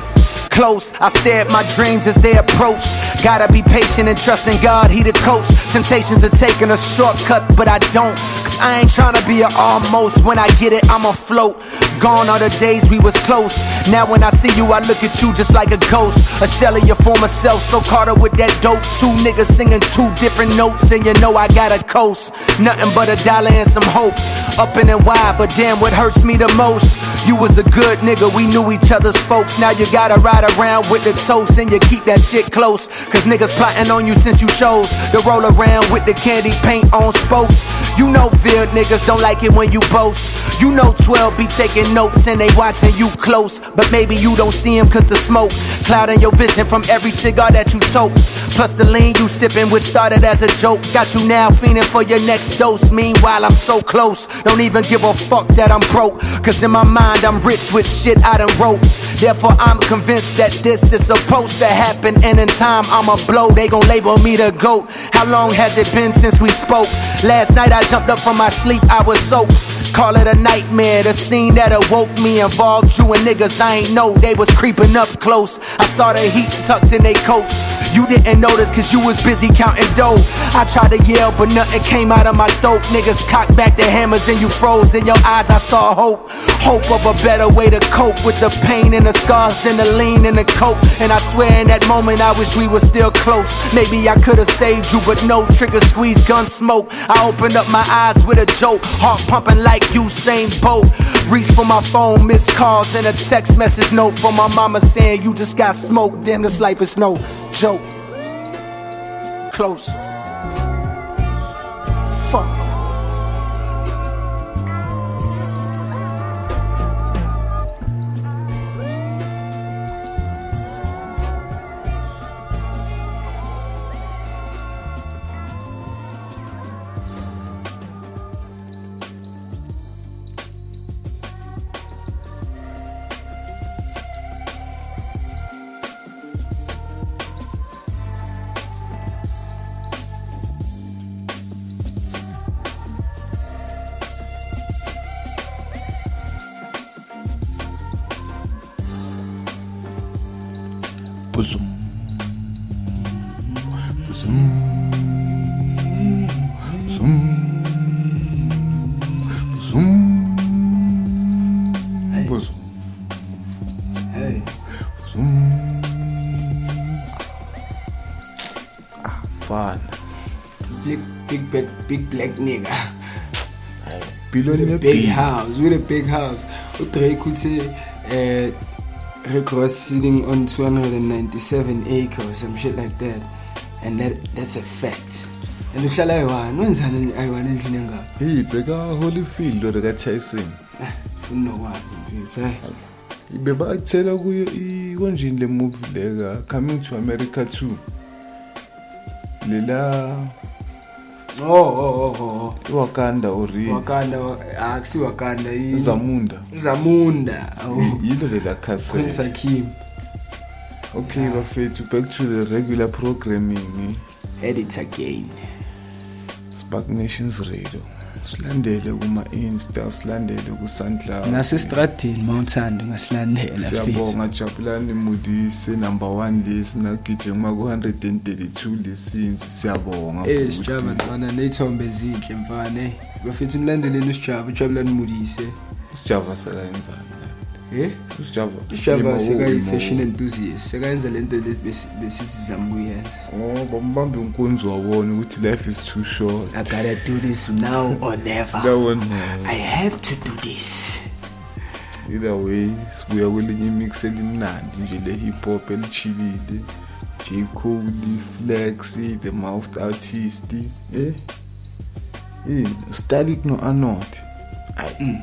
Close, I stare at my dreams as they approach. Gotta be patient and trust in God, He the coach. Temptations are taking a shortcut, but I don't. Cause I ain't trying to be a almost. When I get it, I'm afloat. Gone are the days we was close. Now when I see you, I look at you just like a ghost. A shell of your former self, so caught up with that dope. Two niggas singing two different notes, and you know I got a coast. Nothing but a dollar and some hope. Up and then wide, but damn, what hurts me the most? You was a good nigga, we knew each other's folks. Now you gotta ride around with the toast, and you keep that shit close. Cause niggas plotting on you since you chose to roll around with the candy paint on spokes. You know, field niggas don't like it when you boast. You know, 12 be taking notes and they watching you close. But maybe you don't see him cause the smoke clouding your vision from every cigar that you toke. Plus the lean you sipping, which started as a joke. Got you now fiending for your next dose. Meanwhile, I'm so close. Don't even give a fuck that I'm broke. Cause in my mind, I'm rich with shit I done wrote. Therefore, I'm convinced that this is supposed to happen. And in time, I'ma blow. They gon' label me the GOAT. How long has it been since we spoke? Last night, I jumped up from my sleep, I was soaked. Call it a nightmare. The scene that awoke me involved you and niggas I ain't know they was creeping up close. I saw the heat tucked in they coats. You didn't notice cause you was busy counting dough. I tried to yell, but nothing came out of my throat. Niggas cocked back their hammers and you froze. In your eyes, I saw hope. Hope of a better way to cope with the pain and the scars than the lean and the coke. And I swear in that moment, I wish we were still close. Maybe I could have saved you, but no trigger squeeze, gun smoke. I opened up my eyes with a joke. Heart pumping like Usain Bolt. Reach for my phone, missed calls, and a text message note from my mama saying you just got smoked. Damn, this life is no joke. close. Fuck. Black nigga. Billion with a ne big beat. house, with a big house. UDrake uthi uh Rick Ross sitting on 297 acres, some shit like that. And that that's a fact. And uhlala ayi-one, wenzani ayi-one endlini engaphi? Hey, bheka Holyfield lo ka Tyson. Funa ukwazi mfethu, hayi. Bebatshela kuyo i konjini le movie le ka Coming to America 2. Lela Oh, oh, oh, oh. Wakanda ori. Wakanda, akusi Wakanda, i- Zamunda. Zamunda. Oh. Yilo lela castle. Prince Hakim. Okay, bafethu back to the regular programming. At it again. Spark Nations Radio. silandele kuma-insta silandele ku-sundlow nasestradini mawuthanda ungasilandela siyabonga jabulani mudisi number one list nagijima ku-132 listins siyabonga eh sijaba mfana ney'thombe zinhle mfane bafithi nilandelele usijaba ujabulani mudise usijaba selenzana Eh? Usijaba. Usijaba sekayi fashion enthusiast. Sekayenza lento le- besi- besithi sizama ukuyenza. Oh, bambambe unkunzi wabona ukuthi life is too short. I gotta do this now or never. Or never. I have to do this. Either way, sibuya kwelinye imix elimnandi nje le hip hop elichilile. J Cole, Flex, the Mouth Artist, eh? Eh, Static no Anot. Ay, yili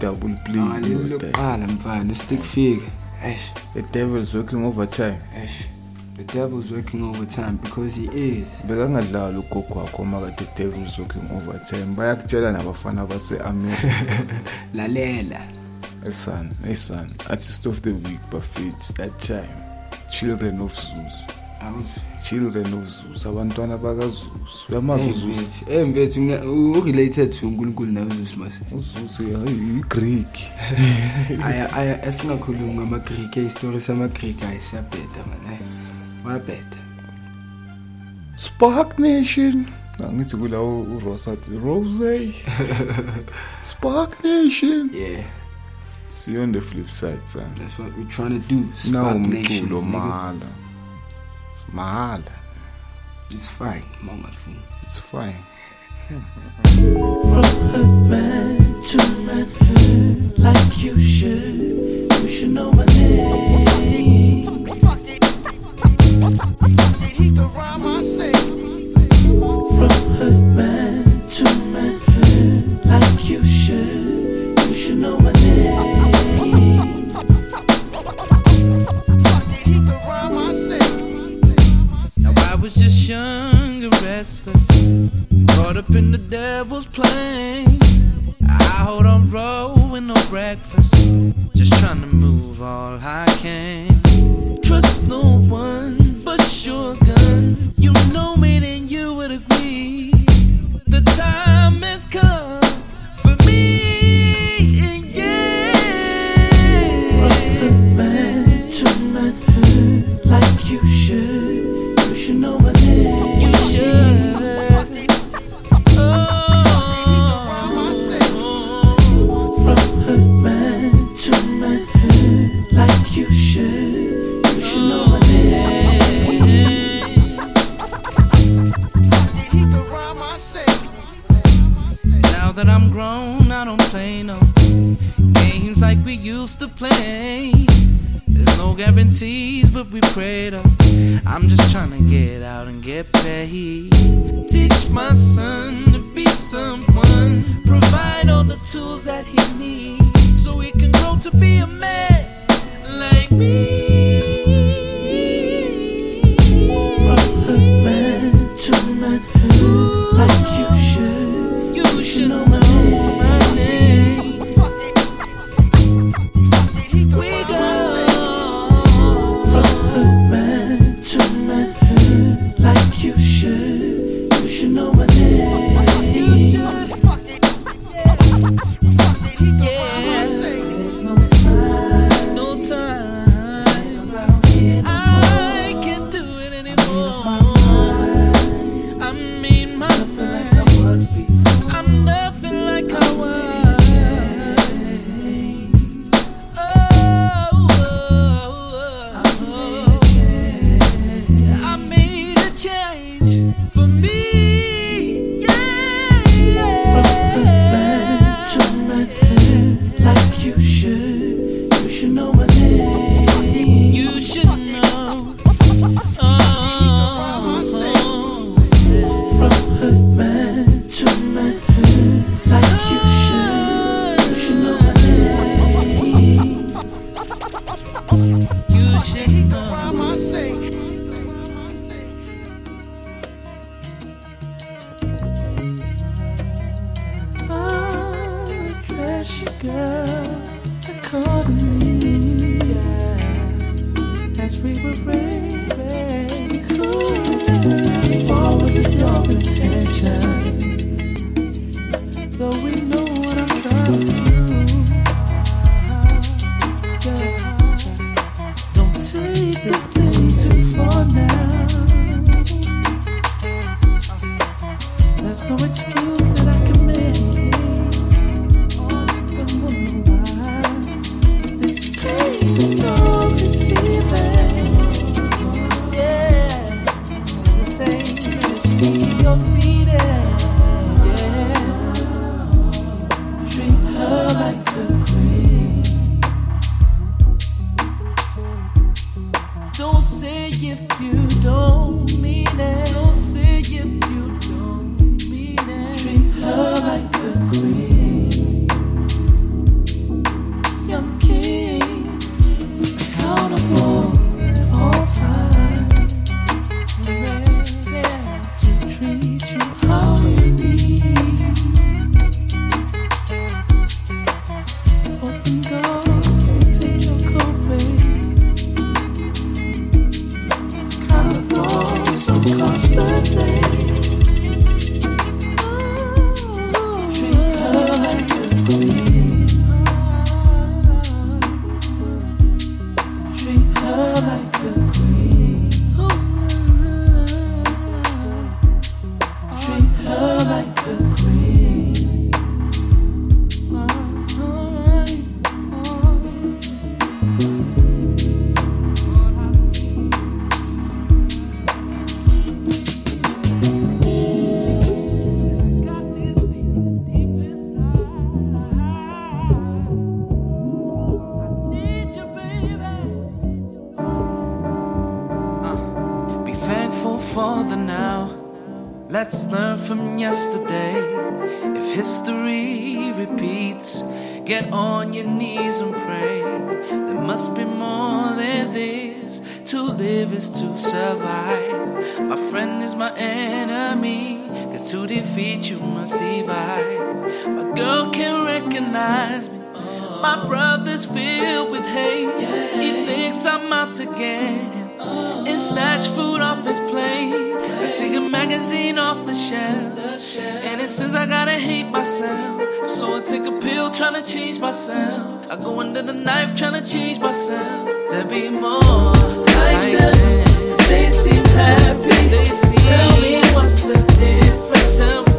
double play. Ah, leli lo lokuqala mfana stick figure. Eish. The devil's working overtime. Eish. The devil's working overtime because he is. bekangadlali ugogo wakho maka the devil's working overtime bayakutshela nabafana base-america Lalela. esan esan artist of the week bafits that time children of zeus children of zeus abantwana bakazeus. Uyamazi uzeus Eh mfethu ngiya- u related to uNkulunkulu nawe uZeus mas. uzeus i-greek aya aya esingakhulumi ngama Greek istory sama Greek ayisiyabheda man wabheda. Spark nation. Angithi kulawo urosa rose. Spark nation. Yeah. See you on the flip side son. That's what we're trying to do. Spark nations, umculo nigga. Mahala mahala it's fine mangafuni it's fine From her man to manhood, like you should. You should know my name. From hood young and restless, caught up in the devil's plane. I hold on roll with no breakfast, just trying to move all I can. Trust no one but your gun. You know me, then you would agree. The time has come I'm just trying to get out and get paid. Teach my son to be someone. Provide all the tools that he needs so he can grow to be a man like me. My friend is my enemy, cause to defeat you must divide. My girl can recognize me. My brother's filled with hate. He thinks I'm out to get him and snatch food off his plate. I take a magazine off the shelf, and it says I gotta hate myself. So I take a pill trying to change myself. I go under the knife trying to change myself to be more like them. They seem happy. They seem Tell me what's the difference.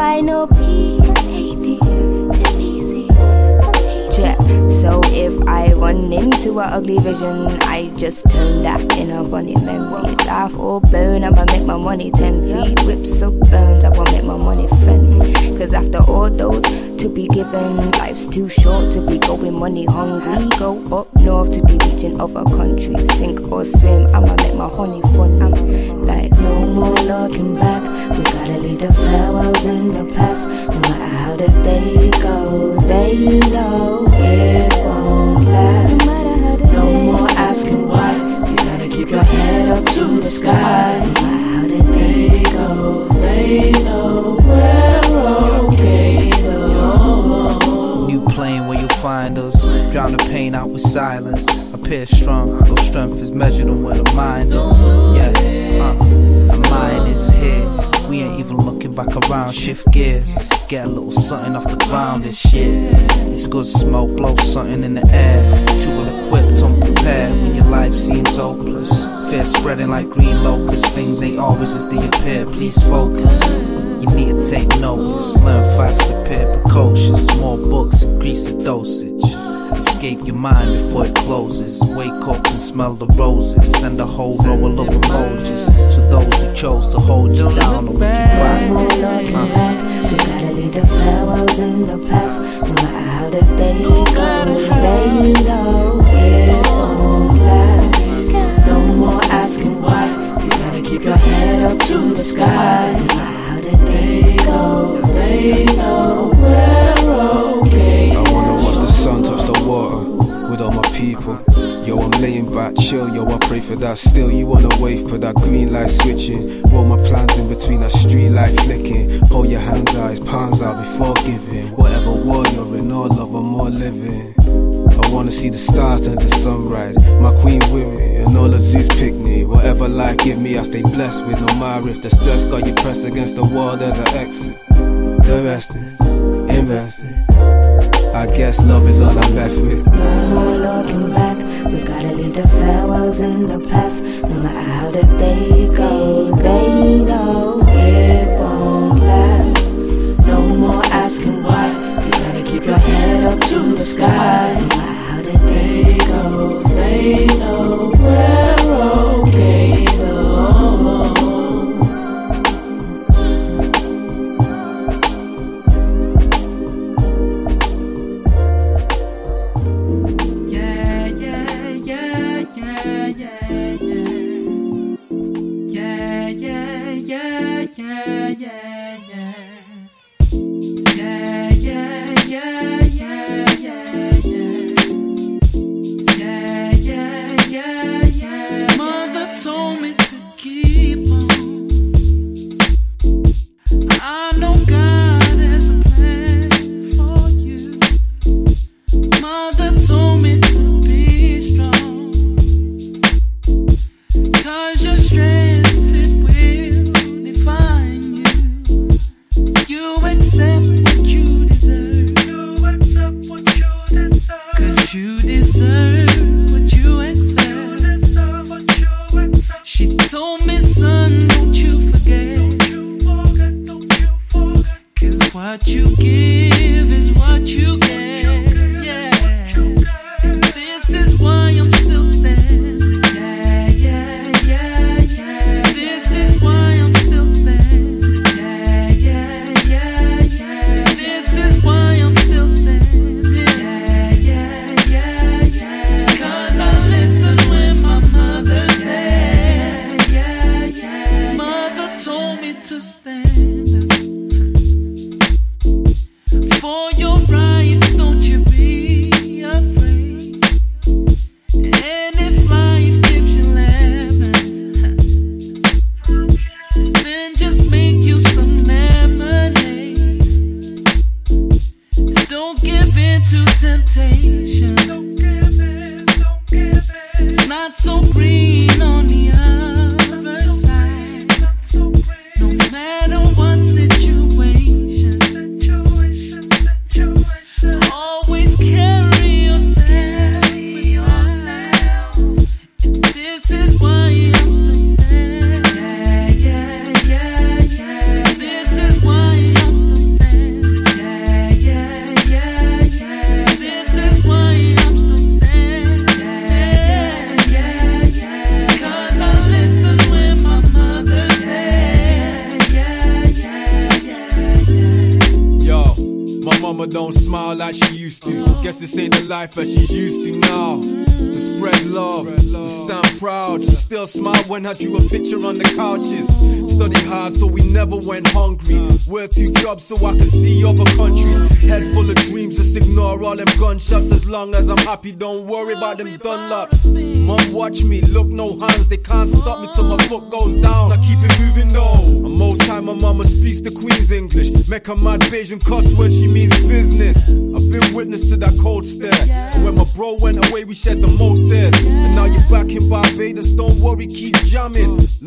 Easy. Easy. Check. So if I run into an ugly vision. I just turn that in a funny memory. Laugh or burn, I'ma make my money ten feet. Whips up burns, I wanna make my money fend. Cause after all those to be given, life's too short to be going money hungry. Go up north to be reaching other countries. Sink or swim, I'ma make my honey fun. I'm like, no more looking back. We gotta leave the farewells in the past. No matter how the day goes, they know it won't last. No more asking why. You gotta keep your head up to the sky. No matter how the day goes, they know we're find us. Drown the pain out with silence. Appear strong, though strength is measured on where the mind is. Yeah, uh, the mind is here. We ain't even looking back around, shift gears. Get a little something off the ground this shit. It's good smoke, blow something in the air. Too well equipped, unprepared when your life seems hopeless. Fear spreading like green locusts. Things ain't always as they appear. Please focus. You need to take notice. Learn fast, prepare precocious. Small books, increase the dosage. Escape your mind before it closes. Wake up and smell the roses. Send a whole row of emojis to those who chose to hold you down or look you back. Uh. We gotta leave the farewells in the past. No matter how the day goes, they know it won't last. No more asking why. You gotta keep your head up to the sky. I wanna watch the sun touch the water with all my people. Yo, I'm laying back, chill, yo, I pray for that. Still, you wanna wait for that green light switching. Roll my plans in between that street light flicking. Hold your hands out, palms out before giving. Whatever war you're in, all love or more living. I wanna see the stars turn to sunrise. My queen me, and all the zoos pick me. Whatever life give me, I stay blessed with. No matter if the stress got you pressed against the wall, there's an exit. The rest is invested. I guess love is all I'm left with. No more looking back. We gotta leave the farewells in the past. No matter how the day goes, they know it won't last. No more asking why. You gotta keep your head up to the sky. They know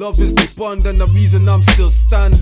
Love is the bond and the reason I'm still standing.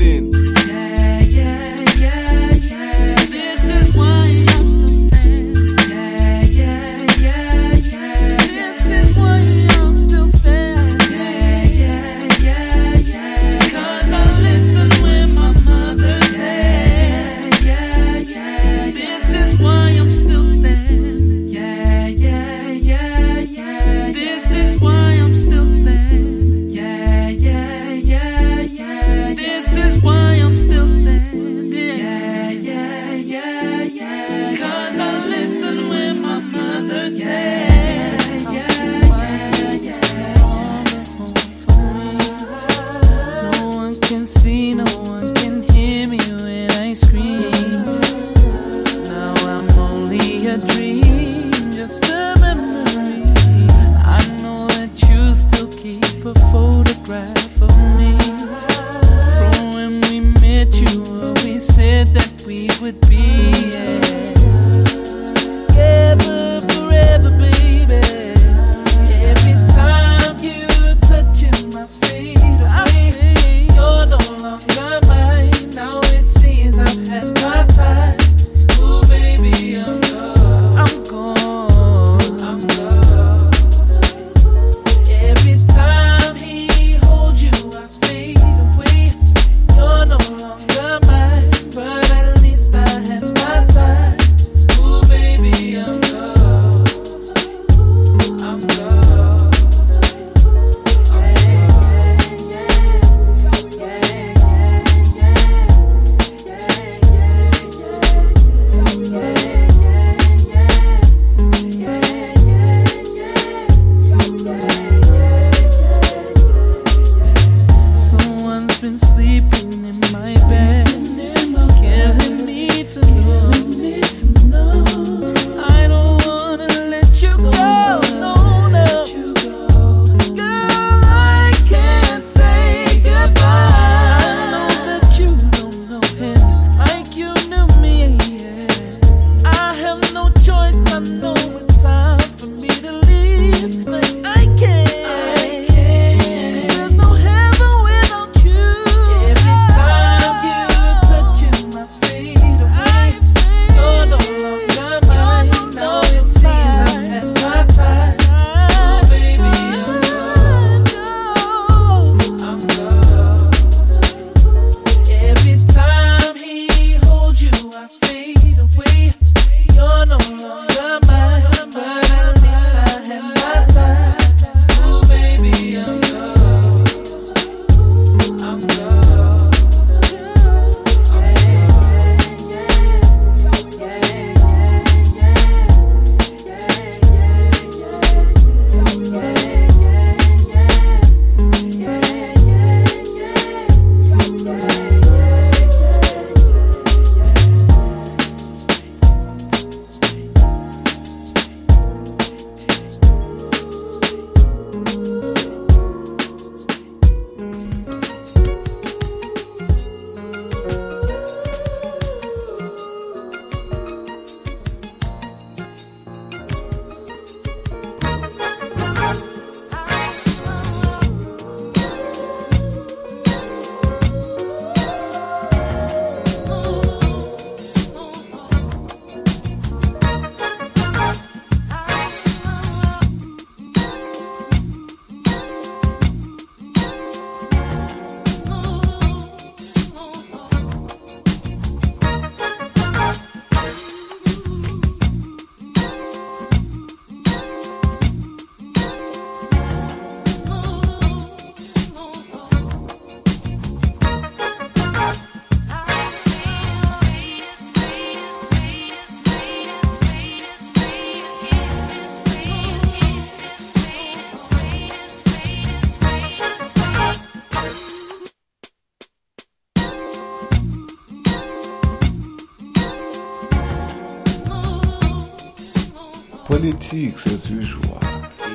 Politics as usual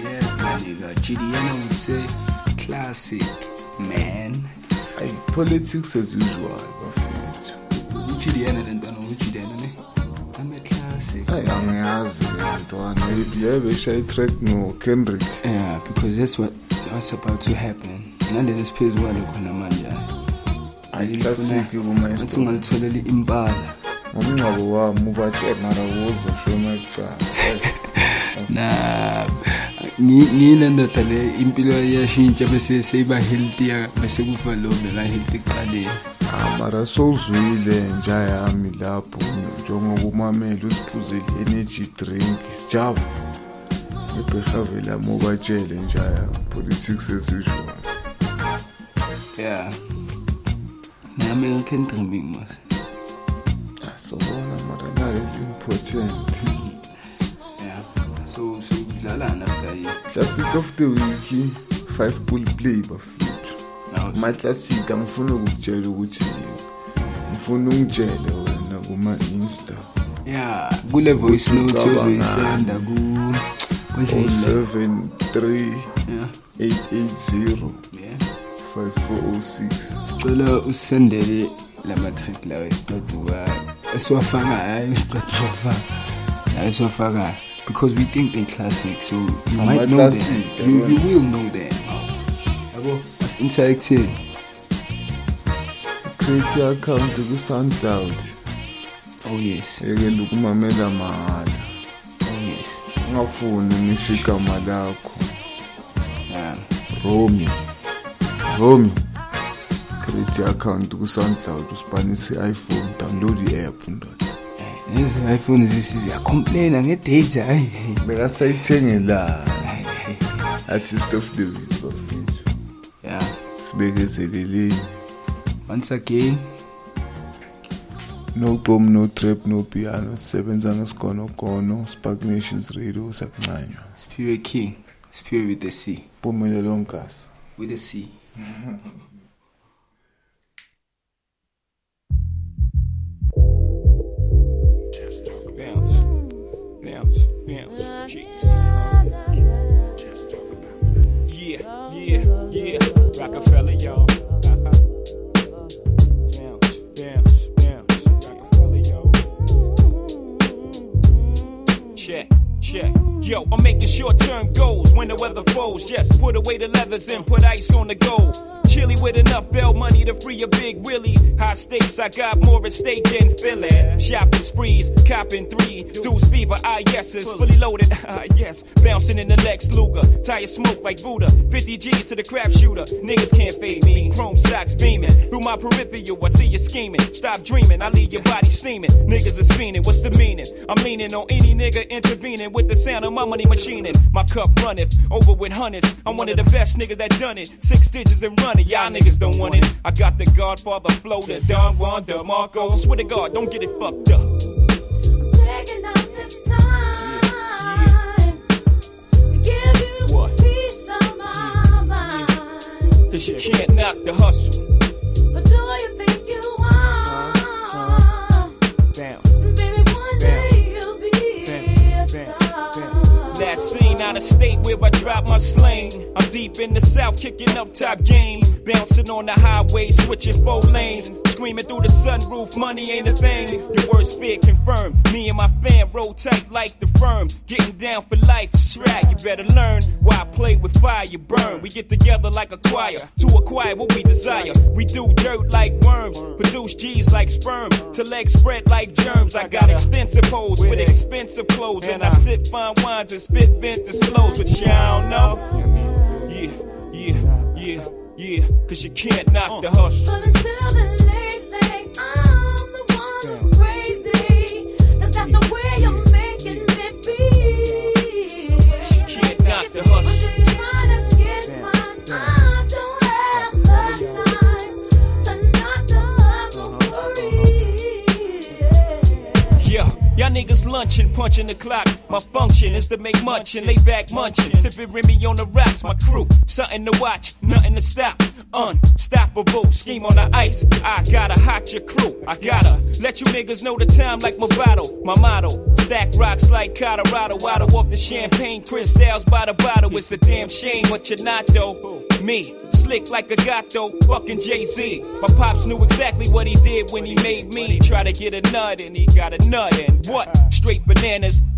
Yeah, my nigga. GDN would say classic, man. Hey, politics as usual bafethu GDN le ntwana uGDN ne. Ame classic. hayi angiyazi le ntwana yebeshaya itrack no-kendrick oh, Yeah, because that's what what's about to happen. Nalezi siphezu kwalo khona manje. Hayi, classic kuma- Wathi ungalitholela impala. ngomngcwabo wami ubatshela mara wozoshona kucala Na ngi- ngile ndoda le impilo iyashintsha bese seyiba healthy bese kufa lo beka healthy kuqaleni. Ah, mara sowuzwile nja yami lapho njengoba umamele usiphuzele i-energy drink sijava ebherhavele yami ubatshele nja yami politics as usual Yeah. Ne-American dreaming mas. sobona mara naleli important classic of the week five bull play bafuthu maclassic angifuni ukukutshela ukuthi ngifuna ungitshele wena kuma-insta. Yeah, kule voice note ozoyisenda ku Oh, 073 Yeah. 880 Yeah. 5406 Sicela usendele lama track lawa esiqoduka esiwafaka hayi isiqodu wafaka. La esiwafaka because we think they're classic so you Ama might know classic, them. You, you will know them. Yabo, as interactive. create i-account ku-soundcloud oh yes. Yekela ukumamela mahhala oh yes. Ungafuni ngisho igama lakho Yeah. romeo. Romeo. Create i-account ku-soundcloud usibanise i-iphone download i-app ndoda lezi iphone zisiyacomplaina ngedata hayi bekasayithengela artist of the week bafethu yeah. Sibekezeleleni once again. No bom no trap no piano. Sisebenza ngesigonogono spark nations radio sakuncanywa Spirit King. Spirit with the C. Pumelelo nkasi with the C yeah. Roc-A-Fella, y'all. Yo, I'm making short term goals when the weather falls. Just put away the leathers and put ice on the gold. Chilly with enough bail money to free a big Willie. High stakes, I got more at stake than Philly. Shopping sprees, copping three. Deuce fever, ah yeses, fully loaded, ah yes. Bouncing in the Lex Luger, tire smoke like Buddha. 50 G's to the crap shooter, niggas can't fade me. Chrome stocks beaming through my peripheral. I see you scheming. Stop dreaming, I leave your body steaming. Niggas is fiending, what's the meaning? I'm leaning on any nigga intervening with the sound of my money machining. My cup runneth over with hundreds. I'm one of the best niggas that done it. Six digits and running, y'all niggas don't want it. I got the Godfather flow, the Don Juan DeMarco. Swear to God, don't get it fucked up. Taking up this time to give you peace of my. Cause you can't knock the hustle. Out of state where I drop my sling. I'm deep in the south, kicking up top game. Bouncing on the highway, switching four lanes. Screaming through the sunroof, money ain't a thing. Your worst fear confirmed. Me and my fam roll tight like the firm. Getting down for life, shrag. You better learn why I play with fire, you burn. We get together like a choir to acquire what we desire. We do dirt like worms, produce G's like sperm. To legs spread like germs. I got extensive hoes with expensive clothes. And I sip fine wines and spit vintage flows. But y'all know. Yeah, yeah, yeah, yeah. Cause you can't knock the hustle. But until then, they think I'm the one who's crazy. 'Cause that's the way you're making it be. Can't knock the hustle. Y'all niggas lunching, punching the clock. My function is to make much and lay back munching. Sipping Remy on the rocks, my crew. Something to watch, nothing to stop. Unstoppable, scheme on the ice. I gotta hot your crew. I gotta let you niggas know the time like my bottle. My motto, Stack rocks like Colorado, out off the champagne crystals by the bottle. It's a damn shame what you're not though. Me, slick like a gato, fucking Jay Z. My pops knew exactly what he did when he made me. Try to get a nut and he got a nut and what? Straight bananas.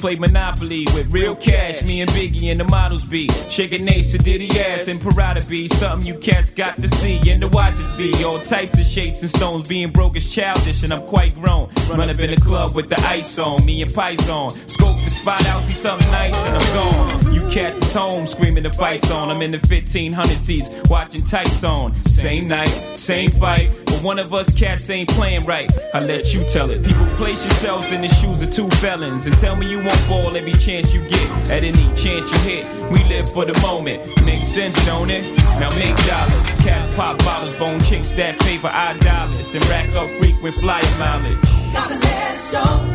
play Monopoly with real cash. Me and Biggie and the models be shaking Ace, Diddy ass, and Parada be something you cats got to see. And the watches be all types of shapes and stones. Being broke is childish, and I'm quite grown. Run up in the club with the ice on, me and Pies on. Scope the spot out, see something nice, and I'm gone. You cats is home, screaming the fights on. I'm in the 1500 seats, watching tights on. Same night, same fight. One of us cats ain't playing right. I let you tell it. People place yourselves in the shoes of two felons and tell me you won't fall every chance you get. At any chance you hit, we live for the moment. Makes sense, don't it? Now make dollars. Cats pop bottles, bone chicks that paper eye dollars and rack up frequent flyer mileage. Gotta let it show.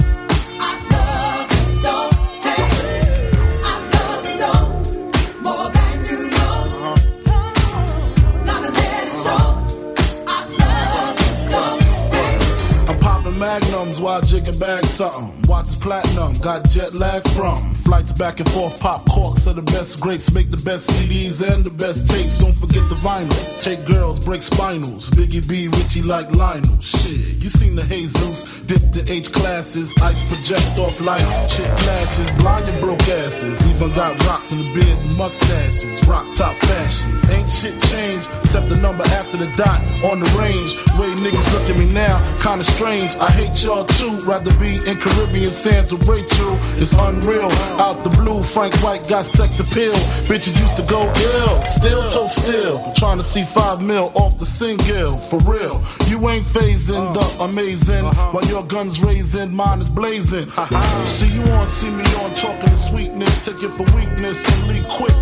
While back something. Watch this platinum, got jet lag from. Flights back and forth, pop corks are the best grapes. Make the best CDs and the best tapes. Don't forget the vinyl. Take girls, break spinals. Biggie B, Richie like Lionel. Shit, you seen the Jesus. Dip the H classes. Ice project off lights. Chick flashes. Blind your broke asses. Even got rocks in the beard and mustaches. Rock top fashions. Ain't shit changed except the number after the dot on the range. Way niggas look at me now, kinda strange. I hate y'all too. Rather be in Caribbean sands with Rachel. It's unreal. Out the blue, Frank White got sex appeal. Bitches used to go ill. Still toe still. Trying to see five mil off the single. For real. You ain't phasing the amazing. Uh-huh. While your gun's raising, mine is blazing. see you on, see me on, talking to sweetness. Take it for weakness and leave quick.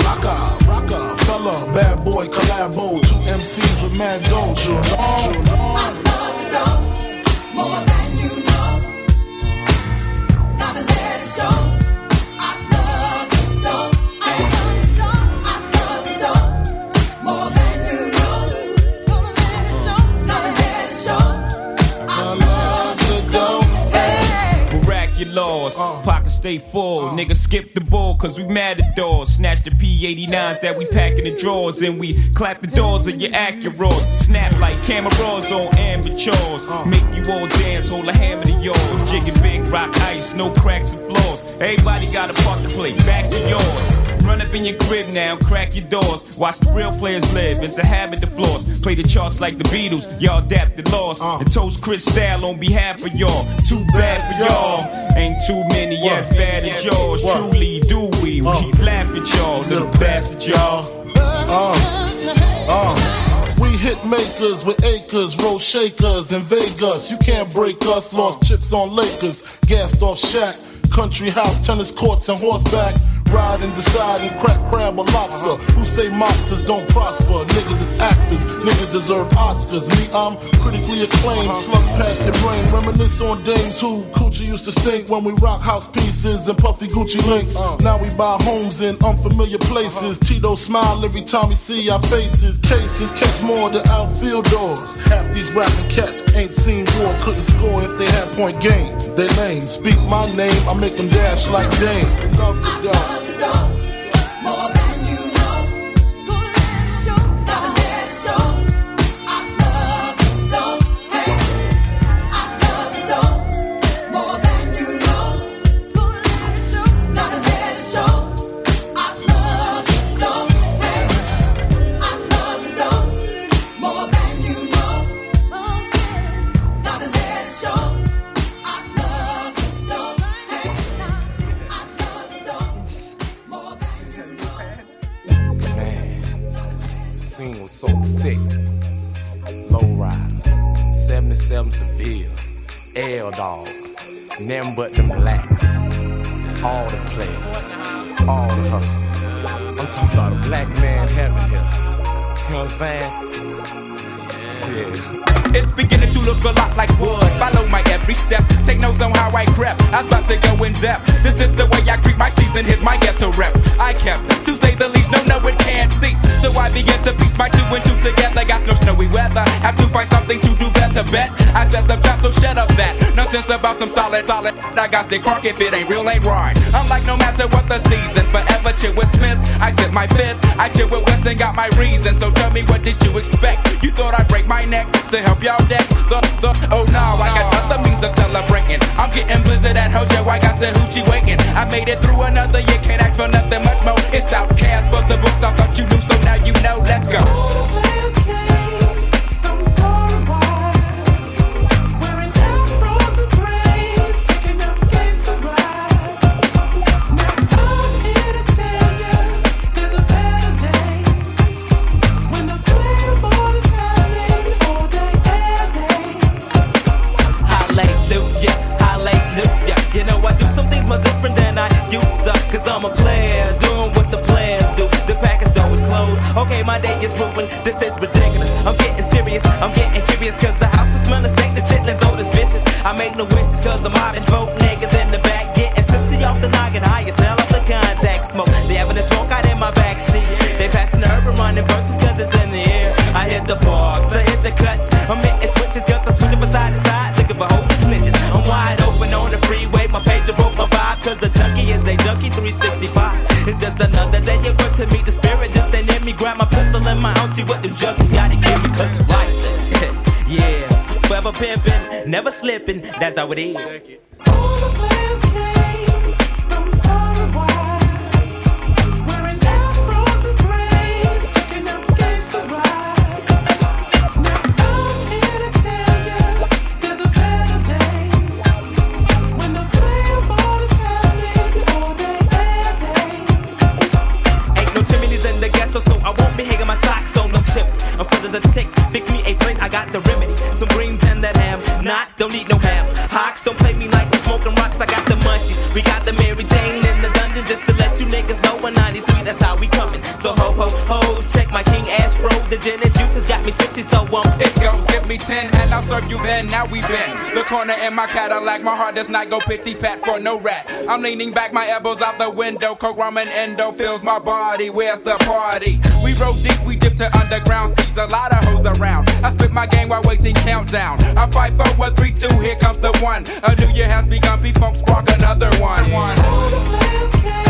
Rocka, rocka, fella, bad boy, collabo. Two MCs with mad dojo. More than stay full. Uh. Niggas skip the ball cause we mad at doors. Snatch the P89s that we pack in the drawers. And we clap the doors of your Acuras. Snap like cameras on amateurs. Uh. Make you all dance, hold a hammer to yours. Jigging big rock ice, no cracks and flaws. Everybody got a part to play, back to yours. Run up in your crib now, crack your doors. Watch the real players live. It's a habit to floors. Play the charts like the Beatles. Y'all adapted laws. And toast Cristal on behalf of y'all. Too bad for y'all. Ain't too many as bad as yours. Truly do we. We keep laughing at y'all. Little bastard y'all. Uh, uh. We hit makers with acres, roll shakers in Vegas. You can't break us. Lost chips on Lakers, gassed off Shaq. Country house, tennis courts, and horseback. Ride and decide and crack crab or lobster. Who say monsters don't prosper? Niggas is actors, niggas deserve Oscars. Me, I'm critically acclaimed, uh-huh. slug past your brain. Reminisce on dames who coochie used to stink when we rock house pieces and puffy Gucci links. Uh-huh. Now we buy homes in unfamiliar places. Uh-huh. Tito smile every time we see our faces. Cases catch more than outfield doors. Half these rapping cats ain't seen war, couldn't score if they had point game. They lame, speak my name, I make them dash like Dame. Love the dog. Man, dog, nothing but them blacks. All the players, all the hustlers. I'm talking about a black man heaven here. You know what I'm saying? Yeah. It's beginning to look a lot like wood. Follow my every step. Take notes on how I crept. I was about to go in depth. This is the way I creep my season. Here's my ghetto rep. I kept, to say the least, no, no, it can't cease. So I began to piece my two and two together. Got no snowy weather. Have to find something to do better. Bet I said some time, so shut up that. Nonsense about some solid, solid. I got sick crunk if it ain't real, ain't right. I'm like, no matter what the season, forever chill with Smith. I sit my fifth. I chill with West and got my reason. So tell me, what did you expect? You thought I'd break my neck to help y'all deck? The, the, oh no, I got other means of celebrating. I'm getting blizzard at Hojo, I got the hoochie waiting. I made it through another year, can't ask for nothing much more. It's OutKast for the books, I thought you knew, so now you know. Let's go. Is ruined. This is ridiculous. I'm getting serious, I'm getting curious. Cause the house is smelling stank, the chitlins old as vicious. I make no wishes cause I'm mobbing folk niggas never slipping. That's how it is. Corner in my Cadillac, my heart does not go pity pat for no rat. I'm leaning back, my elbows out the window. Coke, rum, and endo fills my body. Where's the party? We roll deep, we dip to underground seas. A lot of hoes around. I spit my game while waiting countdown. I fight for what three, two. here comes the one. A new year has begun, P Funk spark another one. one.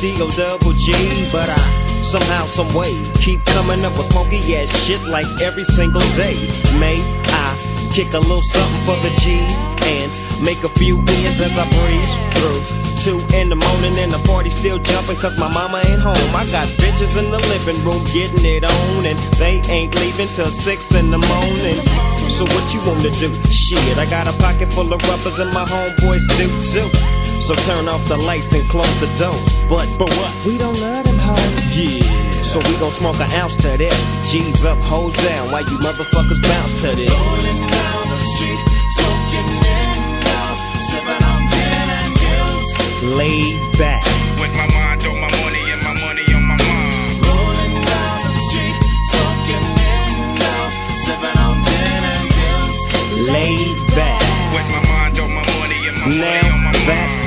Being D O double G. But I somehow, some way keep coming up with funky ass shit like every single day. May I kick a little something for the G's and make a few ends as I breeze through. Two in the morning and the party still jumping cause my mama ain't home. I got bitches in the living room getting it on and they ain't leaving till six in the morning. So what you wanna do? Shit, I got a pocket full of rubbers and my homeboys do too. So turn off the lights and close the doors. But, but what? We don't love them hoes. Yeah. So we gon' smoke an ounce to this. G's up, hoes down, while you motherfuckers bounce to this. Rolling down the street, smoking in love, sipping on gin and juice. Laid back. With my mind on my money and my money on my mind. Rolling down the street, smoking indo, sipping on gin and juice. Laid back. With my mind on my money and my money Now on my back,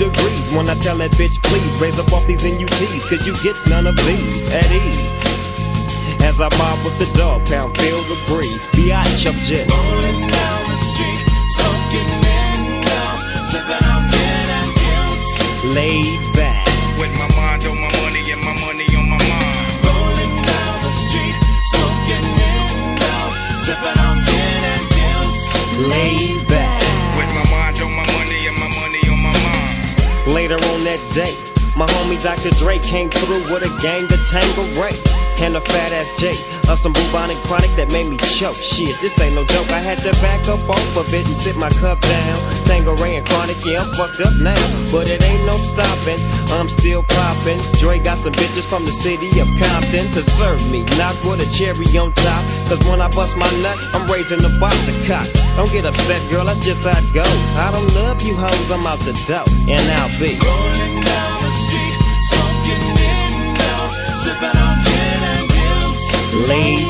80 degrees when I tell that bitch, please raise up off these NUTs, cause you get none of these at ease. As I mob with the Dogg Pound, feel the breeze. Biatch up just. Rolling down the street, smoking in love, sipping on gin and juice. Laid back. With my mind on my money and my money on my mind. Rolling down the street, smoking in love, sipping on gin and juice. Laid Later on that day, my homie Dr. Dre came through with a gang of Tango Ray. And a fat ass J of some bubonic chronic that made me choke. Shit, this ain't no joke. I had to back up off of it and sit my cup down. Tanqueray and chronic, yeah, I'm fucked up now. But it ain't no stopping. I'm still popping. Dre got some bitches from the city of Compton to serve me. Not with a cherry on top. Cause when I bust my nut, I'm raising the bar to cock. Don't get upset, girl, that's just how it goes. I don't love you hoes, I'm out the dough. And I'll be Rolling down the street, smoking indo, sipping on gin and juice.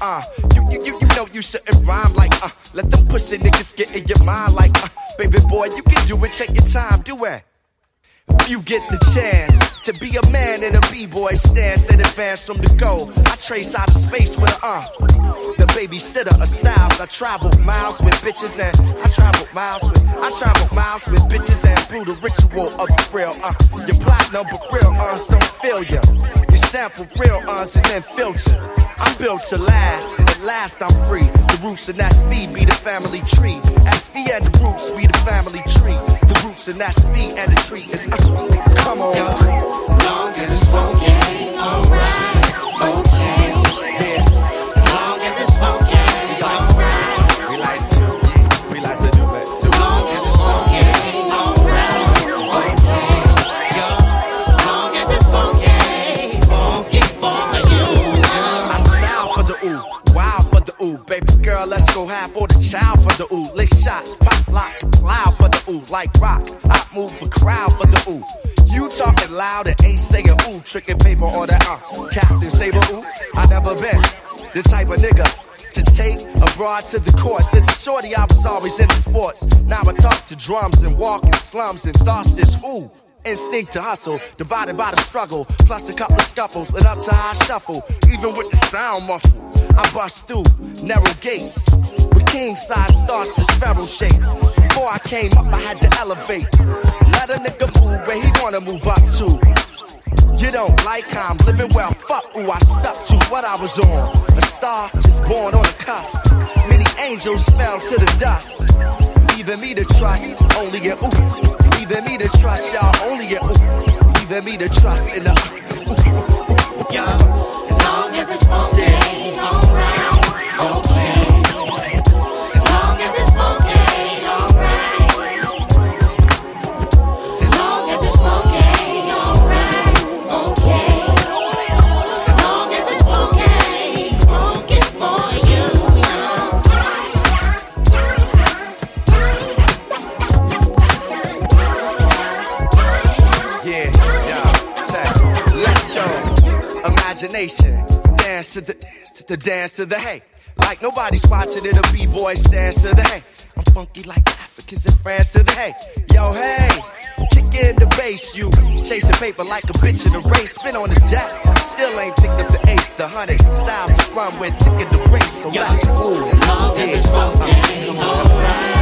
uh. You, you, you, you know you shouldn't rhyme like uh. Let them pussy niggas get in your mind like uh. Baby boy, you can do it, take your time, do it. You get the chance to be a man in a b-boy stance and advance from the goal, I trace out of space with a uh. The babysitter of styles. I travel miles with bitches and I travel miles with I travel miles with bitches and through the ritual of the real uh. Your platinum but real uns don't feel ya. You sample real uns and then filter. I'm built to last, at last I'm free. The roots and that's me be the family tree. SV and the roots be the family tree. Roots and that's me and the tree is uh, come on. Long as it's funky, alright, okay. Yeah. As long as it's funky, alright. We like to, yeah, we like to do it. Do Long as it's funky, alright, okay. Yo, long as it's funky, funky for you. I style for the ooh, wild for the ooh, baby girl, let's go half for the child for the ooh. Lick shots, pop, lock, loud for ooh, like rock. I move for crowd for the ooh. You talking loud and ain't saying ooh, tricking paper or that uh. Captain Saber ooh, I never been. the type of nigga to take a broad to the course. As a shorty, I was always into sports. Now I talk to drums and walk in slums and thoughts this ooh. Instinct to hustle, divided by the struggle, plus a couple of scuffles, but up to high shuffle. Even with the sound muffled, I bust through narrow gates. With king size starts to sparrow shape. Before I came up, I had to elevate. Let a nigga move where he wanna move up to. You don't like how I'm living well. Fuck who I stuck to what I was on. A star is born on the cusp. Many angels fell to the dust. Leaving me to trust only in ooh. Leaving me to trust y'all only in ooh. Leaving me to trust in the ooh. ooh, ooh, ooh. Yo, as long as it's funky, the dance to the hey. Like nobody's watching it, a b-boy stands to the hey. I'm funky like Africans in France to the hey. Yo, hey, kick in the bass, you chasing paper like a bitch in a race. Spin on the deck, still ain't picked up the ace. The hundred styles to run with, thick in the race. So let's move. as it's funky, alright,